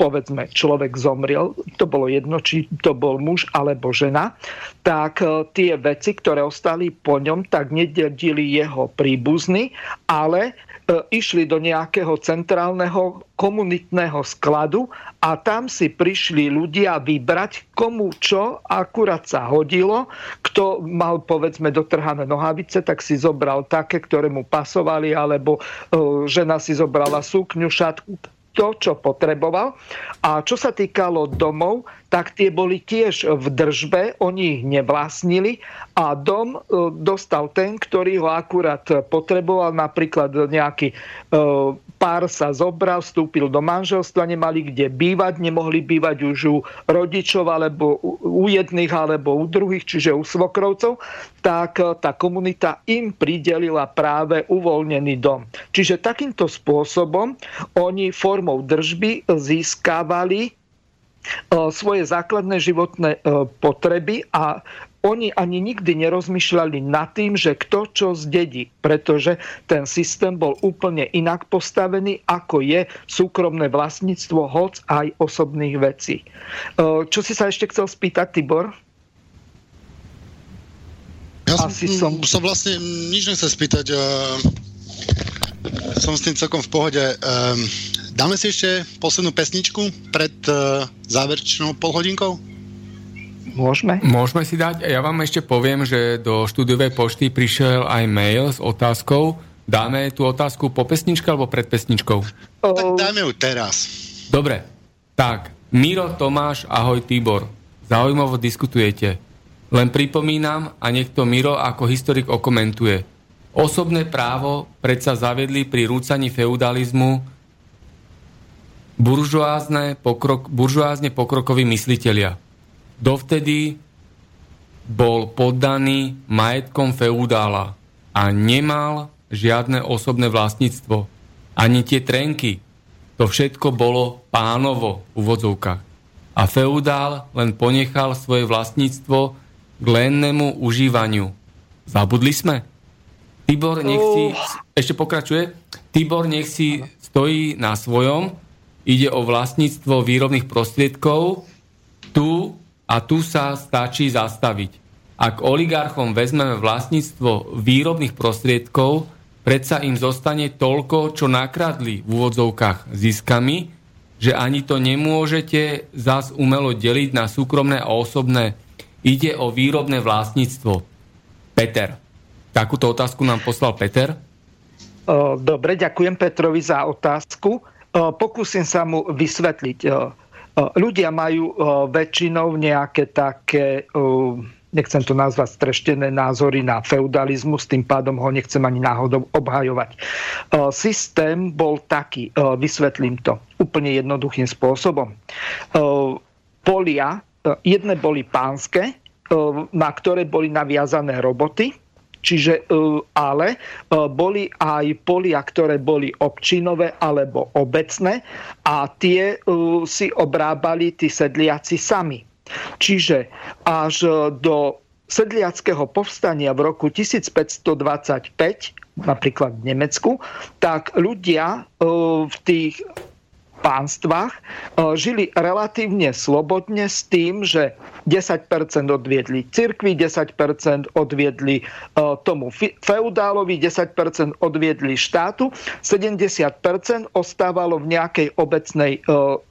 povedzme, človek zomrel, to bolo jedno, či to bol muž alebo žena, tak e, tie veci, ktoré ostali po ňom, tak nededili jeho príbuzny, ale e, išli do nejakého centrálneho komunitného skladu a tam si prišli ľudia vybrať, komu čo akurát sa hodilo. Kto mal povedzme dotrhané nohavice, tak si zobral také, ktoré mu pasovali, alebo e, žena si zobrala sukňu, šatku, to, čo potreboval. A čo sa týkalo domov, tak tie boli tiež v držbe, oni ich nevlastnili a dom e, dostal ten, ktorý ho akurát potreboval, napríklad nejaký e, pár sa zobral, vstúpil do manželstva, nemali kde bývať, nemohli bývať už u rodičov alebo u jedných alebo u druhých, čiže u svokrovcov, tak e, tá komunita im pridelila práve uvoľnený dom. Čiže takýmto spôsobom oni formou držby získavali svoje základné životné potreby a oni ani nikdy nerozmýšľali nad tým, že kto čo zdedí, pretože ten systém bol úplne inak postavený, ako je súkromné vlastníctvo hoc aj osobných vecí. Čo si sa ešte chcel spýtať, Tibor? Ja som, som... som vlastne nič nechcel spýtať. Uh, som s tým celkom v pohode. Uh, Dáme si ešte poslednú pesničku pred záverečnou polhodinkou? Môžeme? Môžeme si dať. Ja vám ešte poviem, že do štúdiovej pošty prišiel aj mail s otázkou. Dáme tú otázku po pesničke alebo pred pesničkou? Oh. Tak dáme ju teraz. Dobre. Tak, Miro, Tomáš, ahoj Tibor. Zaujímavo diskutujete. Len pripomínam a nech to Miro ako historik okomentuje. Osobné právo predsa zavedli pri rúcaní feudalizmu buržoázne, pokrok, buržoázne pokrokoví myslitelia. Dovtedy bol poddaný majetkom feudála a nemal žiadne osobné vlastníctvo. Ani tie trenky. To všetko bolo pánovo v úvodzovkách. A feudál len ponechal svoje vlastníctvo k lennému užívaniu. Zabudli sme? Tibor nech si... Ešte pokračuje. Tibor nech si stojí na svojom ide o vlastníctvo výrobných prostriedkov, tu a tu sa stačí zastaviť. Ak oligarchom vezmeme vlastníctvo výrobných prostriedkov, predsa im zostane toľko, čo nakradli v úvodzovkách ziskami, že ani to nemôžete zas umelo deliť na súkromné a osobné. Ide o výrobné vlastníctvo. Peter. Takúto otázku nám poslal Peter. Dobre, ďakujem Petrovi za otázku. Pokúsim sa mu vysvetliť. Ľudia majú väčšinou nejaké také nechcem to nazvať streštené názory na feudalizmus, tým pádom ho nechcem ani náhodou obhajovať. Systém bol taký, vysvetlím to úplne jednoduchým spôsobom. Polia, jedné boli pánske, na ktoré boli naviazané roboty, Čiže, e, ale e, boli aj polia, ktoré boli občinové alebo obecné a tie e, si obrábali tí sedliaci sami. Čiže až do sedliackého povstania v roku 1525 napríklad v Nemecku, tak ľudia v tých pánstvách žili relatívne slobodne s tým, že 10% odviedli cirkvi, 10% odviedli e, tomu feudálovi, 10% odviedli štátu, 70% ostávalo v nejakej obecnej e,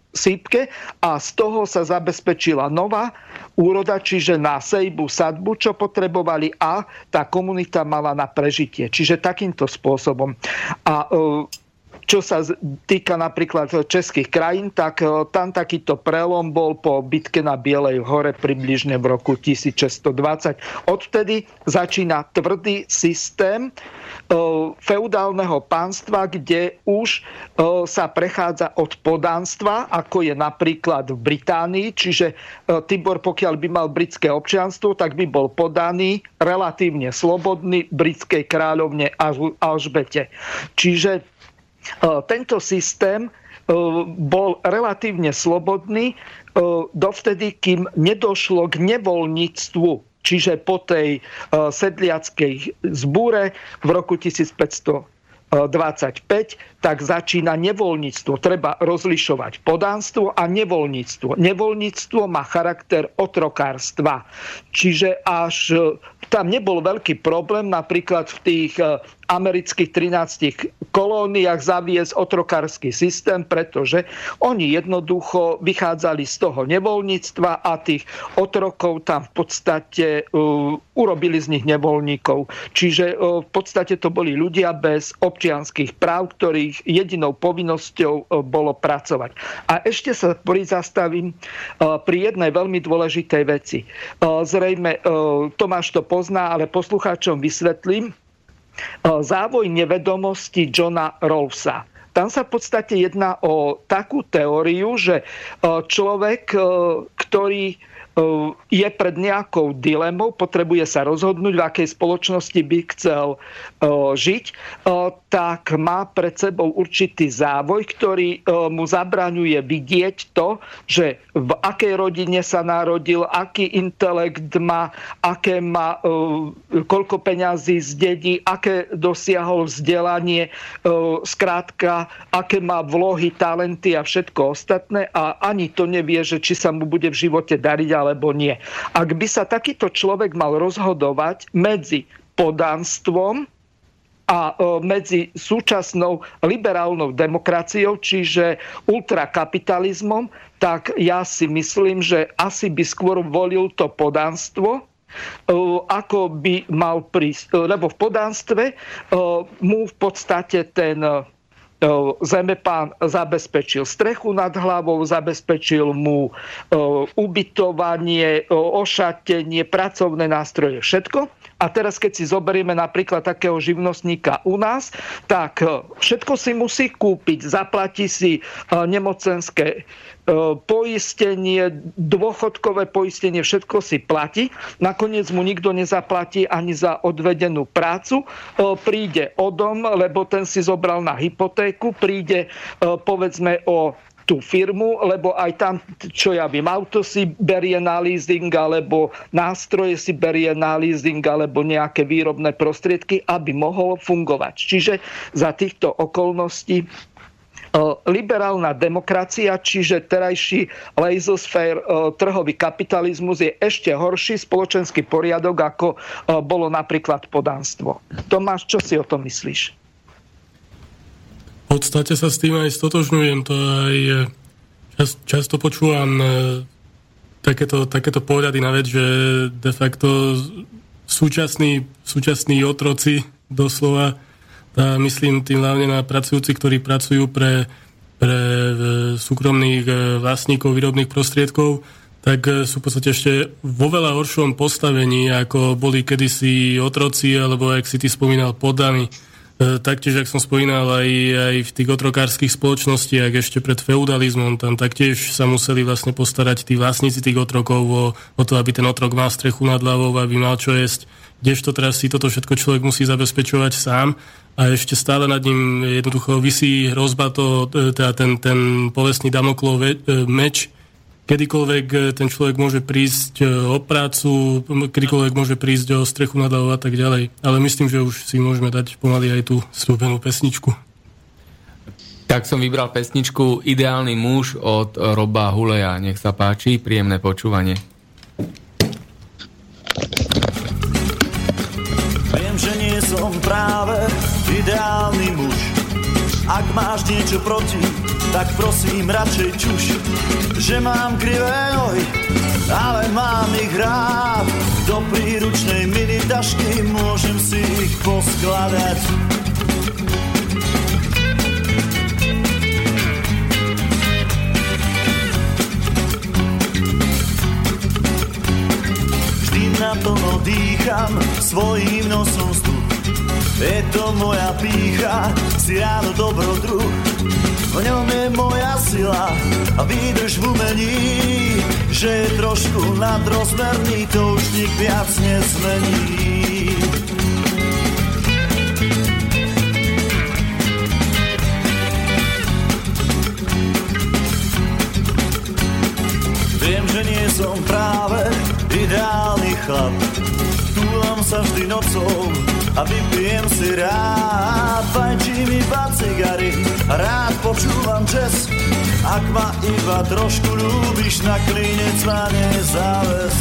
sípke a z toho sa zabezpečila nová úroda, čiže na sejbu, sadbu, čo potrebovali a tá komunita mala na prežitie. Čiže takýmto spôsobom. A čo sa týka napríklad českých krajín, tak e, tam takýto prelom bol po bitke na Bielej hore približne v roku 1620. Odvtedy začína tvrdý systém e, feudálneho pánstva, kde už sa prechádza od podánstva, ako je napríklad v Británii, čiže Tibor, pokiaľ by mal britské občianstvo, tak by bol podaný relatívne slobodný britskej kráľovne Alžbete. Čiže tento systém e, bol relatívne slobodný e, dovtedy, kým nedošlo k nevoľníctvu čiže po tej sedliackej zbúre v roku 1525 25, tak začína nevoľníctvo. Treba rozlišovať podánstvo a nevoľníctvo. Nevoľníctvo má charakter otrokárstva. Čiže až tam nebol veľký problém napríklad v tých amerických 13 kolóniách zaviesť otrokársky systém, pretože oni jednoducho vychádzali z toho nevoľníctva a tých otrokov tam v podstate uh, urobili z nich nevoľníkov. Čiže uh, v podstate to boli ľudia bez občianských práv, ktorých jedinou povinnosťou uh, bolo pracovať. A ešte sa prizastavím uh, pri jednej veľmi dôležitej veci. Uh, zrejme uh, Tomáš to pozná, ale poslucháčom vysvetlím závoj nevedomosti Johna Rawlsa. Tam sa v podstate jedná o takú teóriu, že človek, ktorý je pred nejakou dilemou, potrebuje sa rozhodnúť, v akej spoločnosti by chcel žiť, tak má pred sebou určitý závoj, ktorý mu zabraňuje vidieť to, že v akej rodine sa narodil, aký intelekt má, aké má, koľko peňazí zdedí, aké dosiahol vzdelanie, skrátka, aké má vlohy, talenty a všetko ostatné a ani to nevie, že či sa mu bude v živote dariť, ale alebo nie. Ak by sa takýto človek mal rozhodovať medzi podanstvom a e, medzi súčasnou liberálnou demokraciou, čiže ultrakapitalizmom, tak ja si myslím, že asi by skôr volil to podanstvo, e, ako by mal prísť. Lebo v podánstve e, mu v podstate ten Zemepán zabezpečil strechu nad hlavou, zabezpečil mu ubytovanie, ošatenie, pracovné nástroje, všetko. A teraz, keď si zoberieme napríklad takého živnostníka u nás, tak všetko si musí kúpiť, zaplatí si nemocenské E, poistenie, dôchodkové poistenie, všetko si platí. Nakoniec mu nikto nezaplatí ani za odvedenú prácu. E, príde o dom, lebo ten si zobral na hypotéku, príde e, povedzme o tú firmu, lebo aj tam, čo ja viem, auto si berie na leasing, alebo nástroje si berie na leasing, alebo nejaké výrobné prostriedky, aby mohol fungovať. Čiže za týchto okolností liberálna demokracia, čiže terajší laissez-faire trhový kapitalizmus je ešte horší spoločenský poriadok, ako bolo napríklad podánstvo. Tomáš, čo si o tom myslíš? V podstate sa s tým aj stotožňujem. To aj e, čas, často počúvam e, takéto, takéto pohľady na vec, že de facto súčasní, súčasní otroci doslova a myslím tým hlavne na pracujúci, ktorí pracujú pre, pre súkromných e, vlastníkov výrobných prostriedkov, tak sú v podstate ešte vo veľa horšom postavení, ako boli kedysi otroci, alebo, ak si ty spomínal, poddaní. Taktiež, ak som spomínal, aj, aj v tých otrokárskych spoločnostiach ešte pred feudalizmom, tam taktiež sa museli vlastne postarať tí vlastníci tých otrokov o, o to, aby ten otrok mal strechu nad hlavou, aby mal čo jesť. Kdežto teraz si toto všetko človek musí zabezpečovať sám a ešte stále nad ním jednoducho vysí hrozba to, e, teda ten, ten povestný Damoklov e, meč, kedykoľvek e, ten človek môže prísť o prácu, kedykoľvek môže prísť o strechu nad a tak ďalej. Ale myslím, že už si môžeme dať pomaly aj tú stúpenú pesničku. Tak som vybral pesničku Ideálny muž od Roba Huleja. Nech sa páči, príjemné počúvanie. Viem, že nie som práve ideálny muž. Ak máš niečo proti, tak prosím radšej čuš, že mám krivé nohy, ale mám ich rád. Do príručnej mini tašky môžem si ich poskladať. Vždy na to dýcham svojím nosom vzduch je to moja pícha, si ráno dobrodruh. V ňom je moja sila a výdrž v umení, že je trošku nadrozmerný, to už nik viac nezmení. Viem, že nie som práve ideálny chlap, túlam sa vždy nocou a vypijem si rád. Fajčím iba cigary, rád počúvam jazz. Ak ma iba trošku ľúbiš, na klinec váne záves.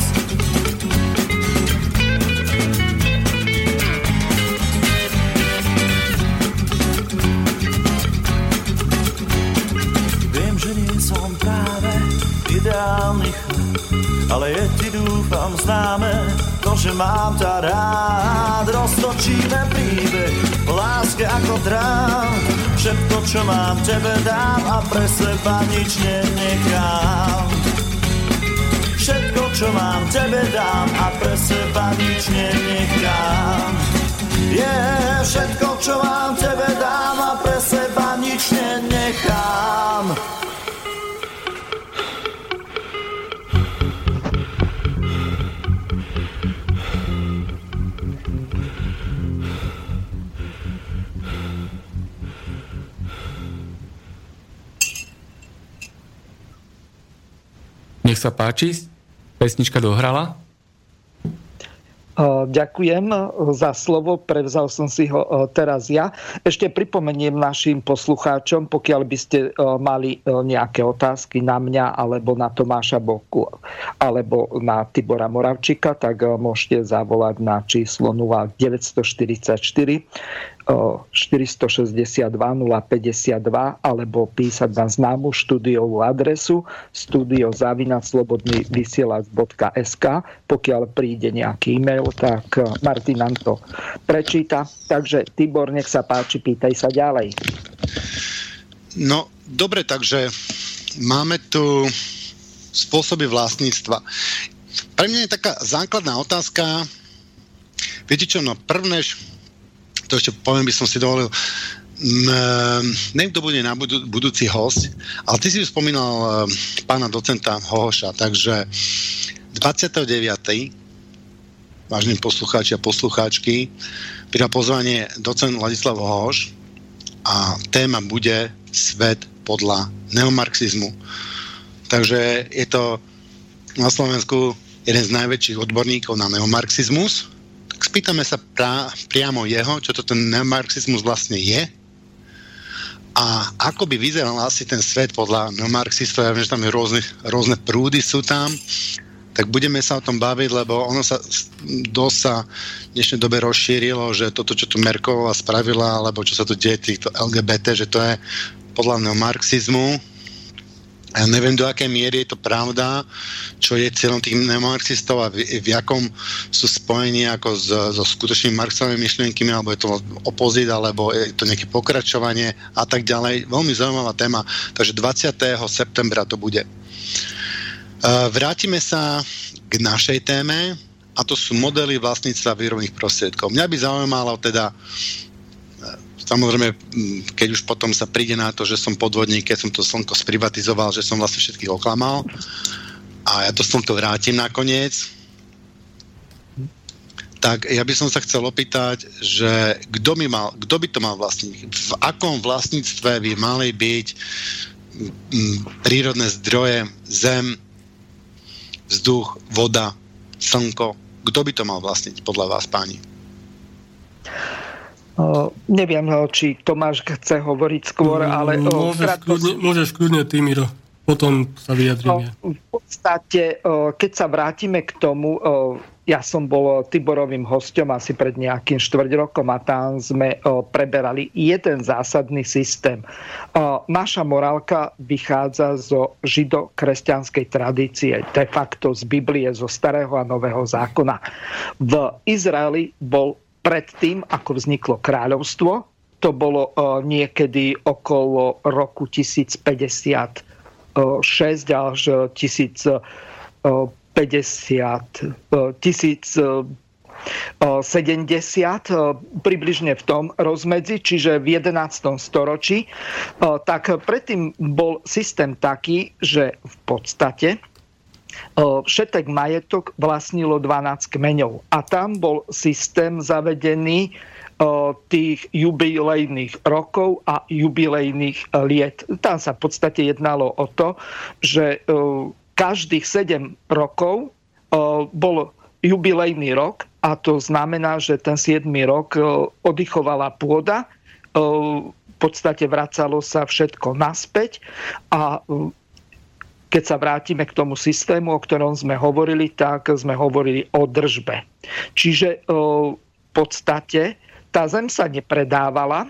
Viem, že nie som práve ideálny ale je ti dúfam známe to, že mám ťa rád. Roztočíme príbeh, láske ako drám, všetko, čo mám, tebe dám a pre seba nič nenechám. Všetko, čo mám, tebe dám a pre seba nič nenechám. Je yeah, všetko, čo mám, tebe dám a pre seba nič nenechám. Nech sa páči, pesnička dohrala. Ďakujem za slovo, prevzal som si ho teraz ja. Ešte pripomeniem našim poslucháčom, pokiaľ by ste mali nejaké otázky na mňa alebo na Tomáša Boku alebo na Tibora Moravčika, tak môžete zavolať na číslo 0944 462 052 alebo písať na známu štúdiovú adresu studiozavinaclobodnyvysielac.sk Pokiaľ príde nejaký e-mail, tak eh, Martin nám to prečíta. Takže Tibor, nech sa páči, pýtaj sa ďalej. No, dobre, takže máme tu spôsoby vlastníctva. Pre mňa je taká základná otázka, viete čo, no prvnež to ešte poviem, by som si dovolil, neviem, kto bude na budú, budúci host, ale ty si už spomínal uh, pána docenta Hohoša, takže 29. vážni poslucháči a poslucháčky, pridá pozvanie docent Ladislav Hohoš a téma bude svet podľa neomarxizmu. Takže je to na Slovensku jeden z najväčších odborníkov na neomarxizmus, tak spýtame sa pra, priamo jeho, čo to ten neomarxizmus vlastne je. A ako by vyzeral asi ten svet podľa neomarxistov, ja viem, že tam je rôzne, rôzne prúdy sú tam, tak budeme sa o tom baviť, lebo ono sa dosť sa v dnešnej dobe rozšírilo, že toto, čo tu Merková spravila, alebo čo sa tu deje týchto LGBT, že to je podľa neomarxizmu, ja neviem, do akej miery je to pravda, čo je cieľom tých neomarxistov a v, v jakom sú spojení ako s, so skutočnými marxovými myšlienkami, alebo je to opozit, alebo je to nejaké pokračovanie a tak ďalej. Veľmi zaujímavá téma. Takže 20. septembra to bude. Vrátime sa k našej téme a to sú modely vlastníctva výrobných prostriedkov. Mňa by zaujímalo teda samozrejme, keď už potom sa príde na to, že som podvodník, keď som to slnko sprivatizoval, že som vlastne všetkých oklamal a ja to slnko vrátim nakoniec, tak ja by som sa chcel opýtať, že kto, by, mal, kto by to mal vlastniť? V akom vlastníctve by mali byť prírodné zdroje, zem, vzduch, voda, slnko? Kto by to mal vlastniť podľa vás, páni? Neviem, či Tomáš chce hovoriť skôr, mm, ale... Uh, môžeš, krátko... kľudne, môžeš kľudne ty, Miro. Potom sa vyjadríme. Uh, v podstate, keď sa vrátime k tomu, ja som bol Tiborovým hostom asi pred nejakým štvrť rokom a tam sme preberali jeden zásadný systém. Naša morálka vychádza zo židokresťanskej tradície, de facto z Biblie, zo starého a nového zákona. V Izraeli bol predtým, ako vzniklo kráľovstvo. To bolo uh, niekedy okolo roku 1056 až 1050, 1070, približne v tom rozmedzi, čiže v 11. storočí, tak predtým bol systém taký, že v podstate všetek majetok vlastnilo 12 kmeňov. A tam bol systém zavedený tých jubilejných rokov a jubilejných liet. Tam sa v podstate jednalo o to, že každých 7 rokov bol jubilejný rok a to znamená, že ten 7. rok oddychovala pôda, v podstate vracalo sa všetko naspäť a keď sa vrátime k tomu systému, o ktorom sme hovorili, tak sme hovorili o držbe. Čiže v podstate tá zem sa nepredávala,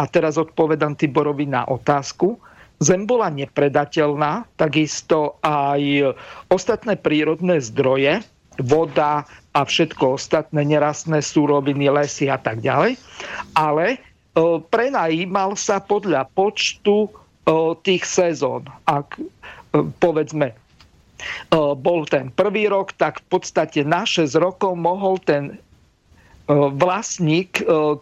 a teraz odpovedám Tiborovi na otázku, zem bola nepredateľná, takisto aj ostatné prírodné zdroje, voda a všetko ostatné, nerastné súroviny, lesy a tak ďalej. Ale e, prenajímal sa podľa počtu e, tých sezón. Ak e, povedzme bol ten prvý rok, tak v podstate na 6 rokov mohol ten vlastník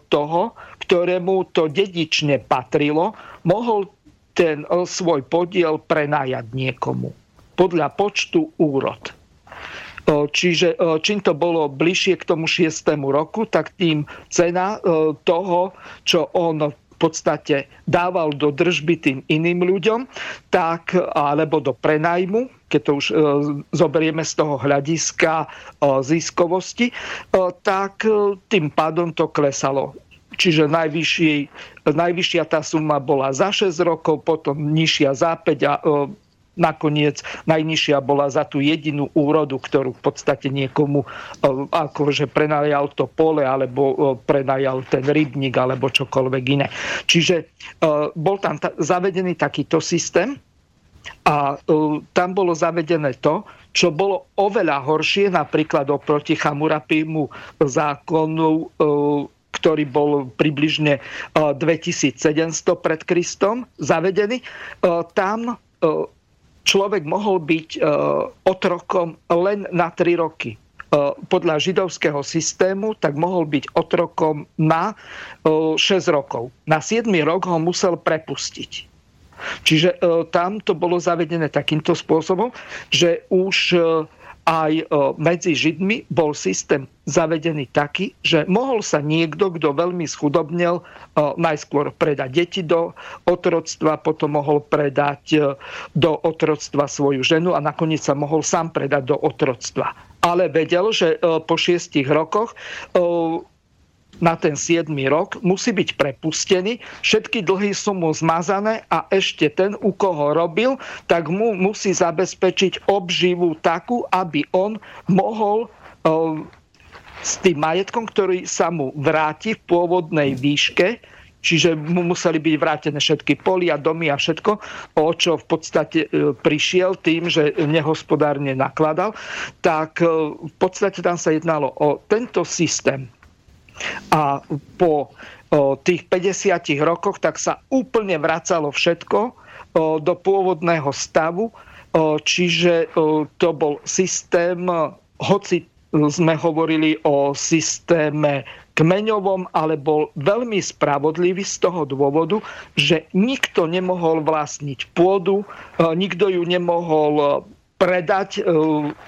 toho, ktorému to dedične patrilo, mohol ten svoj podiel prenajať niekomu podľa počtu úrod. Čiže čím to bolo bližšie k tomu 6. roku, tak tým cena toho, čo on podstate dával do držby tým iným ľuďom, tak, alebo do prenajmu, keď to už zoberieme z toho hľadiska ziskovosti, tak tým pádom to klesalo. Čiže najvyššia tá suma bola za 6 rokov, potom nižšia za 5 a nakoniec najnižšia bola za tú jedinú úrodu, ktorú v podstate niekomu akože prenajal to pole alebo prenajal ten rybník alebo čokoľvek iné. Čiže bol tam zavedený takýto systém a tam bolo zavedené to, čo bolo oveľa horšie napríklad oproti Chamurapimu zákonu ktorý bol približne 2700 pred Kristom zavedený, tam človek mohol byť e, otrokom len na 3 roky. E, podľa židovského systému tak mohol byť otrokom na 6 e, rokov. Na 7 rok ho musel prepustiť. Čiže tam to bolo zavedené takýmto spôsobom, že už aj medzi Židmi bol systém zavedený taký, že mohol sa niekto, kto veľmi schudobnel, e, najskôr predať deti do otroctva, potom mohol predať do otroctva svoju ženu a nakoniec sa mohol sám predať do otroctva. Ale vedel, že po šiestich rokoch na ten 7. rok, musí byť prepustený, všetky dlhy sú mu zmazané a ešte ten, u koho robil, tak mu musí zabezpečiť obživu takú, aby on mohol s tým majetkom, ktorý sa mu vráti v pôvodnej výške, čiže mu museli byť vrátené všetky polia, domy a všetko, o čo v podstate e, prišiel tým, že nehospodárne nakladal, tak e, v podstate tam sa jednalo o tento systém a po tých 50 rokoch tak sa úplne vracalo všetko do pôvodného stavu, čiže to bol systém, hoci sme hovorili o systéme kmeňovom, ale bol veľmi spravodlivý z toho dôvodu, že nikto nemohol vlastniť pôdu, nikto ju nemohol predať e,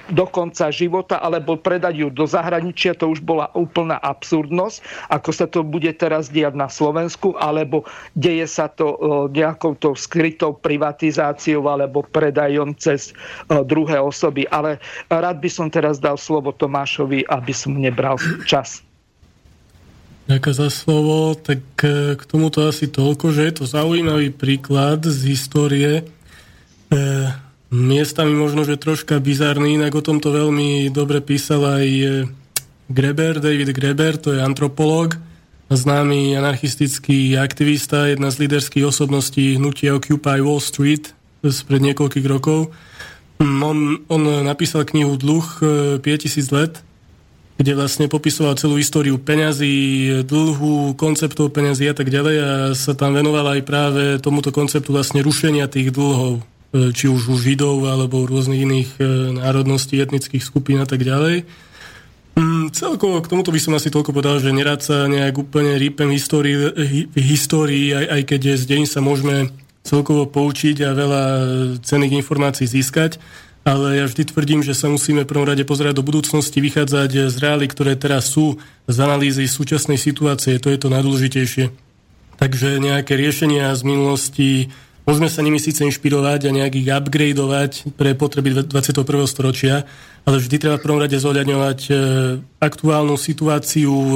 do konca života alebo predať ju do zahraničia, to už bola úplná absurdnosť, ako sa to bude teraz diať na Slovensku, alebo deje sa to e, nejakou tou skrytou privatizáciou alebo predajom cez e, druhé osoby. Ale rád by som teraz dal slovo Tomášovi, aby som nebral čas. Ďakujem za slovo. Tak k tomuto asi toľko, že je to zaujímavý príklad z histórie miestami možno, že troška bizarný, inak o tomto veľmi dobre písal aj e, Greber, David Greber, to je antropológ, známy anarchistický aktivista, jedna z líderských osobností hnutia Occupy Wall Street spred niekoľkých rokov. Mm, on, on napísal knihu Dluh 5000 e, let, kde vlastne popisoval celú históriu peňazí, dlhu, konceptov peňazí a tak ďalej a sa tam venoval aj práve tomuto konceptu vlastne rušenia tých dlhov E, či už u Židov alebo rôznych iných e, národností, etnických skupín a tak ďalej. Mm, celkovo k tomuto by som asi toľko povedal, že nerád sa nejak úplne rýpem histórii, histórii, aj, aj keď z deň sa môžeme celkovo poučiť a veľa cených informácií získať, ale ja vždy tvrdím, že sa musíme v prvom rade pozerať do budúcnosti, vychádzať z reály, ktoré teraz sú, z analýzy súčasnej situácie, to je to najdôležitejšie. Takže nejaké riešenia z minulosti Môžeme sa nimi síce inšpirovať a nejak ich upgradeovať pre potreby 21. storočia, ale vždy treba v prvom rade zohľadňovať e, aktuálnu situáciu e,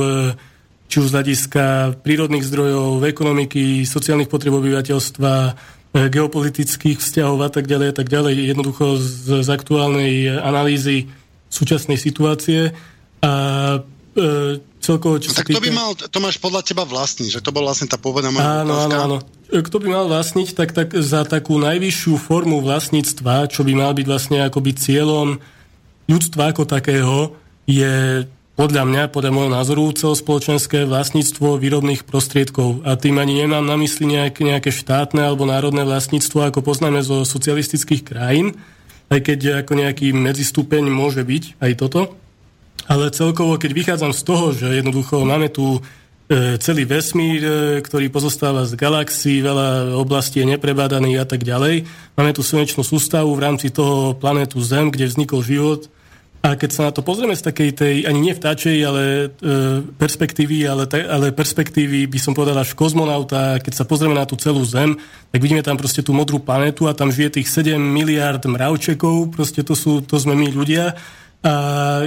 či už z hľadiska prírodných zdrojov, ekonomiky, sociálnych potreb obyvateľstva, e, geopolitických vzťahov a tak ďalej a tak ďalej. Jednoducho z, z aktuálnej analýzy súčasnej situácie a e, celkovo... Čo no, tak to by mal, to máš podľa teba vlastní, že to bola vlastne tá pôvodná moja áno, Áno, áno. Kto by mal vlastniť, tak, tak za takú najvyššiu formu vlastníctva, čo by mal byť vlastne akoby cieľom ľudstva ako takého, je podľa mňa, podľa môjho názoru, celospoločenské vlastníctvo výrobných prostriedkov. A tým ani nemám na mysli nejaké, nejaké štátne alebo národné vlastníctvo, ako poznáme zo socialistických krajín, aj keď ako nejaký medzistupeň môže byť aj toto. Ale celkovo, keď vychádzam z toho, že jednoducho máme tu e, celý vesmír, e, ktorý pozostáva z galaxií, veľa oblastí je neprebádaných a tak ďalej. Máme tu slnečnú sústavu v rámci toho planétu Zem, kde vznikol život. A keď sa na to pozrieme z takej tej, ani nie vtáčej, ale e, perspektívy, ale, ale perspektívy by som povedal až kozmonauta, keď sa pozrieme na tú celú Zem, tak vidíme tam proste tú modrú planetu a tam žije tých 7 miliard mravčekov, proste to, sú, to sme my ľudia a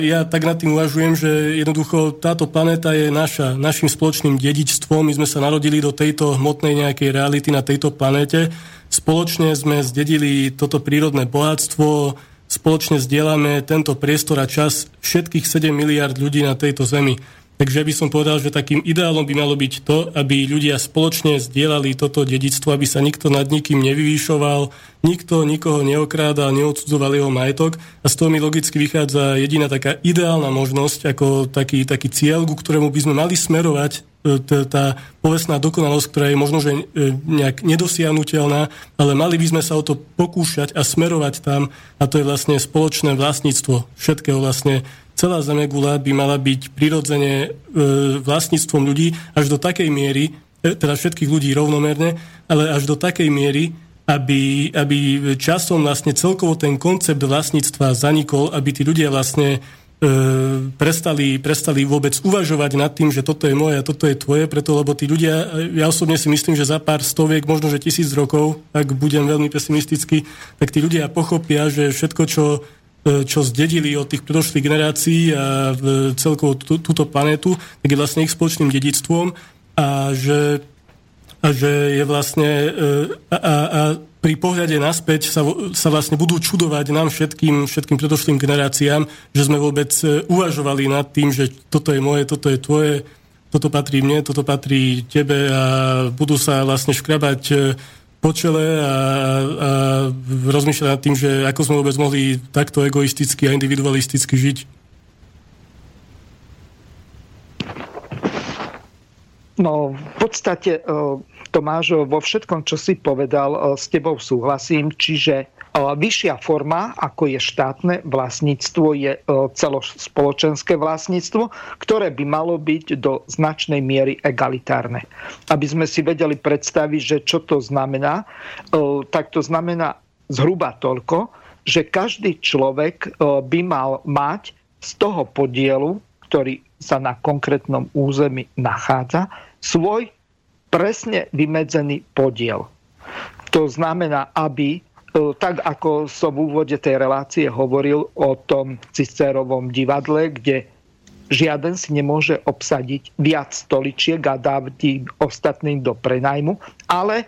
ja tak nad tým uvažujem, že jednoducho táto planéta je naša, našim spoločným dedičstvom. My sme sa narodili do tejto hmotnej nejakej reality na tejto planéte. Spoločne sme zdedili toto prírodné bohatstvo, spoločne zdieľame tento priestor a čas všetkých 7 miliard ľudí na tejto zemi. Takže by som povedal, že takým ideálom by malo byť to, aby ľudia spoločne zdieľali toto dedictvo, aby sa nikto nad nikým nevyvýšoval, nikto nikoho neokrádal, neodsudzoval jeho majetok. A z toho mi logicky vychádza jediná taká ideálna možnosť, ako taký, taký cieľ, ku ktorému by sme mali smerovať e, tá povestná dokonalosť, ktorá je možno, že e, nejak nedosiahnutelná, ale mali by sme sa o to pokúšať a smerovať tam. A to je vlastne spoločné vlastníctvo všetkého vlastne celá Zemegula by mala byť prirodzene e, vlastníctvom ľudí až do takej miery, e, teda všetkých ľudí rovnomerne, ale až do takej miery, aby, aby časom vlastne celkovo ten koncept vlastníctva zanikol, aby tí ľudia vlastne e, prestali, prestali vôbec uvažovať nad tým, že toto je moje a toto je tvoje, preto lebo tí ľudia, ja osobne si myslím, že za pár stoviek, možno že tisíc rokov, ak budem veľmi pesimistický, tak tí ľudia pochopia, že všetko, čo čo zdedili od tých predošlých generácií a celkovo túto planetu, tak je vlastne ich spoločným dedictvom a že, a že je vlastne e, a, a, a pri pohľade naspäť sa, sa vlastne budú čudovať nám všetkým, všetkým predošlým generáciám, že sme vôbec e, uvažovali nad tým, že toto je moje, toto je tvoje, toto patrí mne, toto patrí tebe a budú sa vlastne škrabať po čele a, a rozmýšľať nad tým, že ako sme vôbec mohli takto egoisticky a individualisticky žiť. No, v podstate, e, Tomáš, vo všetkom, čo si povedal, e, s tebou súhlasím, čiže Vyššia forma, ako je štátne vlastníctvo, je e, celospoločenské vlastníctvo, ktoré by malo byť do značnej miery egalitárne. Aby sme si vedeli predstaviť, že čo to znamená, e, tak to znamená zhruba toľko, že každý človek e, by mal mať z toho podielu, ktorý sa na konkrétnom území nachádza, svoj presne vymedzený podiel. To znamená, aby tak ako som v úvode tej relácie hovoril o tom Cicerovom divadle, kde žiaden si nemôže obsadiť viac stoličiek a dávať ostatným do prenajmu, ale e,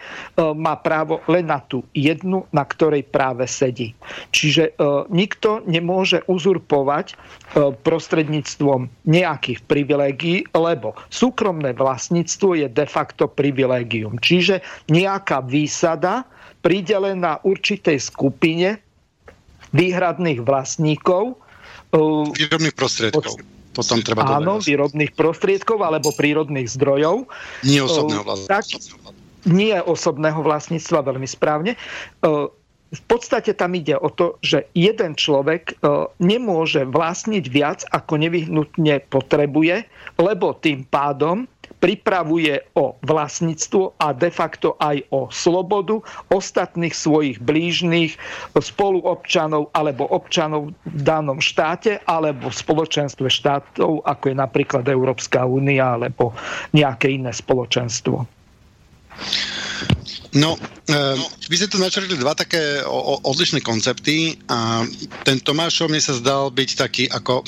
má právo len na tú jednu, na ktorej práve sedí. Čiže e, nikto nemôže uzurpovať prostredníctvom nejakých privilégií, lebo súkromné vlastníctvo je de facto privilégium. Čiže nejaká výsada, pridelená určitej skupine výhradných vlastníkov. Uh, výrobných prostriedkov. To tam treba Áno, dodať. výrobných prostriedkov alebo prírodných zdrojov. Nie osobného uh, vlastníctva. Tak, nie osobného vlastníctva, veľmi správne. Uh, v podstate tam ide o to, že jeden človek nemôže vlastniť viac, ako nevyhnutne potrebuje, lebo tým pádom pripravuje o vlastníctvo a de facto aj o slobodu ostatných svojich blížnych spoluobčanov alebo občanov v danom štáte alebo v spoločenstve štátov, ako je napríklad Európska únia alebo nejaké iné spoločenstvo. No, uh, vy ste tu načrtli dva také odlišné koncepty a ten Tomášov mne sa zdal byť taký ako...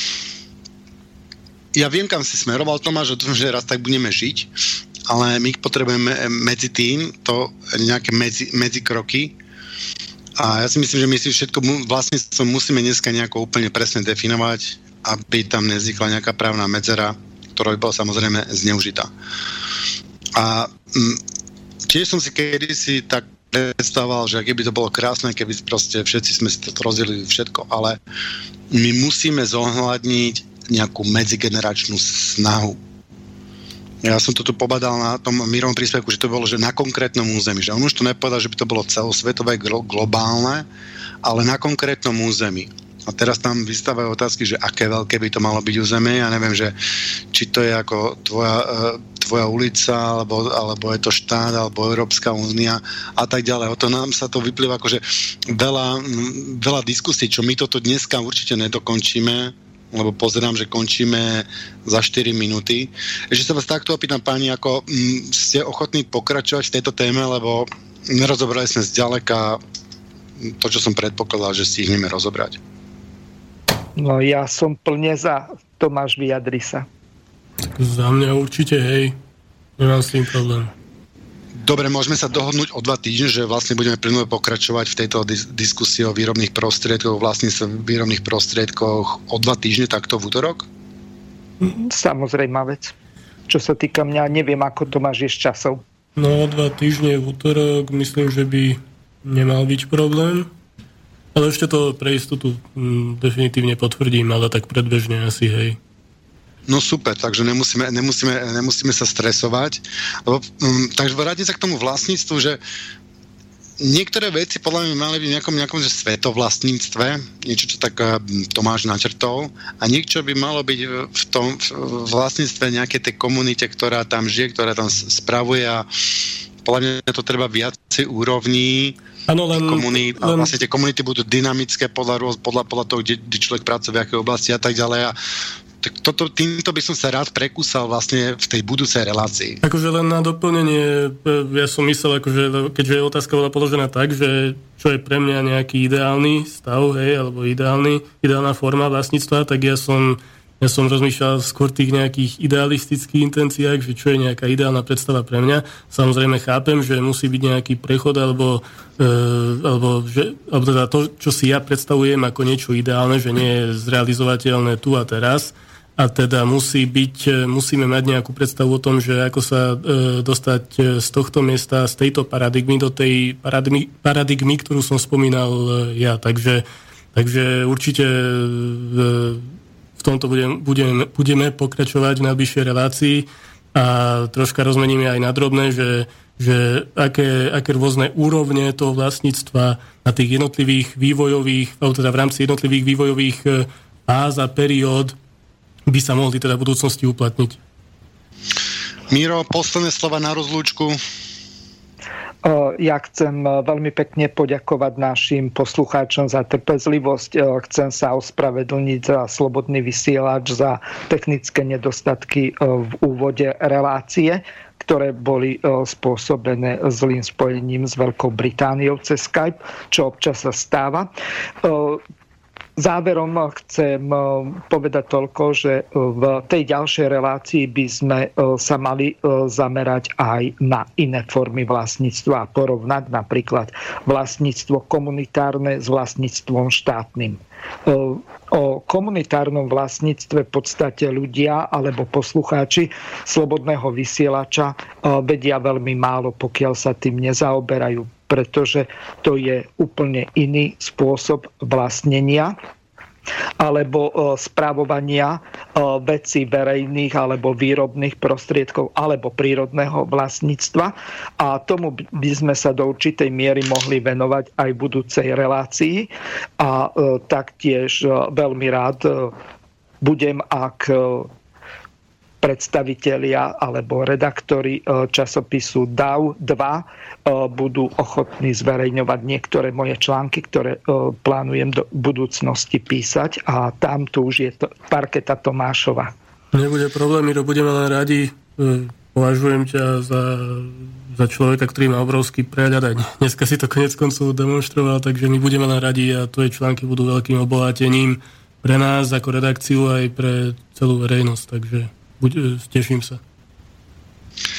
Ja viem, kam si smeroval Tomáš, a že raz tak budeme žiť, ale my potrebujeme medzi tým to nejaké medzi, medzi kroky a ja si myslím, že my si všetko vlastne musíme dneska nejako úplne presne definovať, aby tam nezvykla nejaká právna medzera, ktorá by bola samozrejme zneužitá. A m, tiež som si kedysi tak predstavoval, že keby to bolo krásne, keby proste všetci sme si to rozdelili všetko, ale my musíme zohľadniť nejakú medzigeneračnú snahu. Ja som to tu pobadal na tom mírovom príspevku, že to bolo že na konkrétnom území. Že on už to nepovedal, že by to bolo celosvetové, globálne, ale na konkrétnom území. A teraz tam vystávajú otázky, že aké veľké by to malo byť územie. Ja neviem, že či to je ako tvoja, e, tvoja ulica, alebo, alebo je to štát, alebo Európska únia a tak ďalej. O to nám sa to vyplýva akože veľa, veľa diskusí, čo my toto dneska určite nedokončíme, lebo pozerám, že končíme za 4 minúty. Ešte sa vás takto opýtam, pani, ako m, ste ochotní pokračovať v tejto téme, lebo nerozobrali sme zďaleka to, čo som predpokladal, že stihneme rozobrať. No ja som plne za. Tomáš, vyjadri sa. Za mňa určite, hej. Nemám s tým problém. Dobre, môžeme sa dohodnúť o dva týždne, že vlastne budeme plynule pokračovať v tejto dis- diskusii o výrobných prostriedkoch, vlastne sa výrobných prostriedkoch o dva týždne, takto v útorok? Samozrejme vec. Čo sa týka mňa, neviem, ako to máš ešte časov. No, o dva týždne v útorok myslím, že by nemal byť problém. Ale ešte to pre istotu mm, definitívne potvrdím, ale tak predbežne asi, hej. No super, takže nemusíme, nemusíme, nemusíme sa stresovať. Lebo, um, takže vrátim sa k tomu vlastníctvu, že niektoré veci podľa mňa mali byť v nejakom, nejakom že svetovlastníctve, niečo, čo tak uh, Tomáš načrtol, a niečo by malo byť v tom v vlastníctve nejakej tej komunite, ktorá tam žije, ktorá tam spravuje a podľa mňa to treba viacej úrovní, Ano, len, komunít, len... vlastne tie komunity budú dynamické podľa, podľa, podľa toho, kde, kde človek pracuje, v akej oblasti a tak ďalej. A tak toto, týmto by som sa rád prekúsal vlastne v tej budúcej relácii. Akože len na doplnenie, e, ja som myslel, akože, keďže otázka bola položená tak, že čo je pre mňa nejaký ideálny stav, hej, alebo ideálny, ideálna forma vlastníctva, tak ja som ja som rozmýšľal skôr tých nejakých idealistických intenciách, že čo je nejaká ideálna predstava pre mňa. Samozrejme chápem, že musí byť nejaký prechod, alebo, e, alebo, že, alebo teda to, čo si ja predstavujem ako niečo ideálne, že nie je zrealizovateľné tu a teraz. A teda musí byť, musíme mať nejakú predstavu o tom, že ako sa e, dostať z tohto miesta, z tejto paradigmy do tej paradigmy, paradigmy ktorú som spomínal e, ja. Takže, takže určite e, v tomto budem, budem, budeme pokračovať v najbližšej relácii a troška rozmeníme aj na drobné, že, že aké, aké rôzne úrovne toho vlastníctva na tých jednotlivých vývojových, alebo teda v rámci jednotlivých vývojových e, fáz a periód by sa mohli teda v budúcnosti uplatniť. Miro, posledné slova na rozlúčku. Ja chcem veľmi pekne poďakovať našim poslucháčom za trpezlivosť. Chcem sa ospravedlniť za slobodný vysielač, za technické nedostatky v úvode relácie ktoré boli spôsobené zlým spojením s Veľkou Britániou cez Skype, čo občas sa stáva. Záverom chcem eh, povedať toľko, že eh, v tej ďalšej relácii by sme eh, sa mali zamerať aj na iné formy vlastníctva a porovnať napríklad vlastníctvo komunitárne s vlastníctvom štátnym. O komunitárnom vlastníctve v podstate ľudia alebo poslucháči slobodného vysielača vedia veľmi málo, pokiaľ sa tým nezaoberajú pretože to je úplne iný spôsob vlastnenia alebo e, spravovania e, vecí verejných alebo výrobných prostriedkov alebo prírodného vlastníctva. A tomu by sme sa do určitej miery mohli venovať aj v budúcej relácii. A e, taktiež veľmi rád budem, ak predstavitelia alebo redaktori e, časopisu DAO 2 e, budú ochotní zverejňovať niektoré moje články, ktoré e, plánujem do budúcnosti písať a tam tu už je to parketa Tomášova. Nebude problém, Miro, budeme len radi. Považujem ťa za za človeka, ktorý má obrovský prehľad a dneska si to konec koncov demonstroval, takže my budeme len radi a tvoje články budú veľkým obohatením pre nás ako redakciu aj pre celú verejnosť, takže buď, teším sa.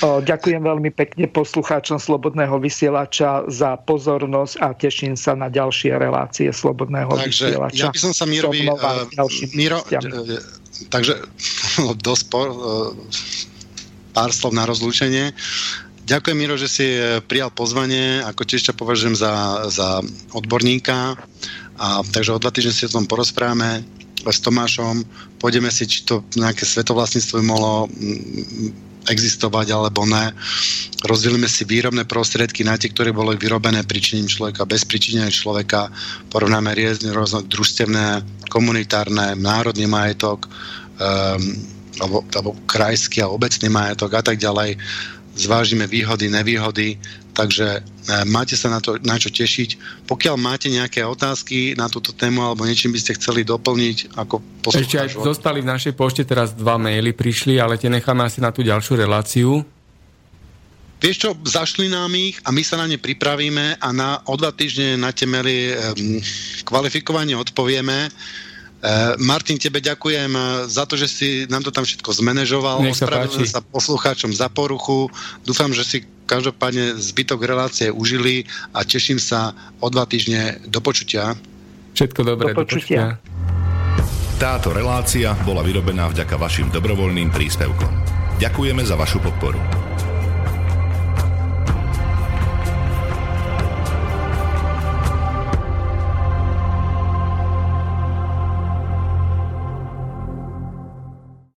Ďakujem veľmi pekne poslucháčom Slobodného vysielača za pozornosť a teším sa na ďalšie relácie Slobodného takže, vysielača. Ja by som sa Mirovi... Uh, Miro, uh, takže no, dosť po, uh, pár slov na rozlúčenie. Ďakujem, Miro, že si prijal pozvanie. Ako tiež ťa považujem za, za odborníka. A, takže o dva týždne si o tom porozprávame s Tomášom. Pôjdeme si, či to nejaké svetovlastníctvo by mohlo existovať alebo ne. Rozdielime si výrobné prostriedky na tie, ktoré boli vyrobené príčinením človeka, bez príčinenia človeka. Porovnáme rôzne, rôzne družstevné, komunitárne, národný majetok, um, alebo, alebo krajský a obecný majetok a tak ďalej. Zvážime výhody, nevýhody Takže e, máte sa na, to, na čo tešiť. Pokiaľ máte nejaké otázky na túto tému alebo niečím by ste chceli doplniť ako poslucháč. Ešte aj zostali v našej pošte teraz dva maily prišli, ale tie necháme asi na tú ďalšiu reláciu. Vieš čo, zašli nám ich a my sa na ne pripravíme a na, o dva týždne na tie maily um, kvalifikovane odpovieme. Uh, Martin, tebe ďakujem za to, že si nám to tam všetko zmanéžoval. Ospravedlňujem sa poslucháčom za poruchu. Dúfam, že si každopádne zbytok relácie užili a teším sa o dva týždne do počutia. Všetko dobré, do počutia. Do počutia. Táto relácia bola vyrobená vďaka vašim dobrovoľným príspevkom. Ďakujeme za vašu podporu.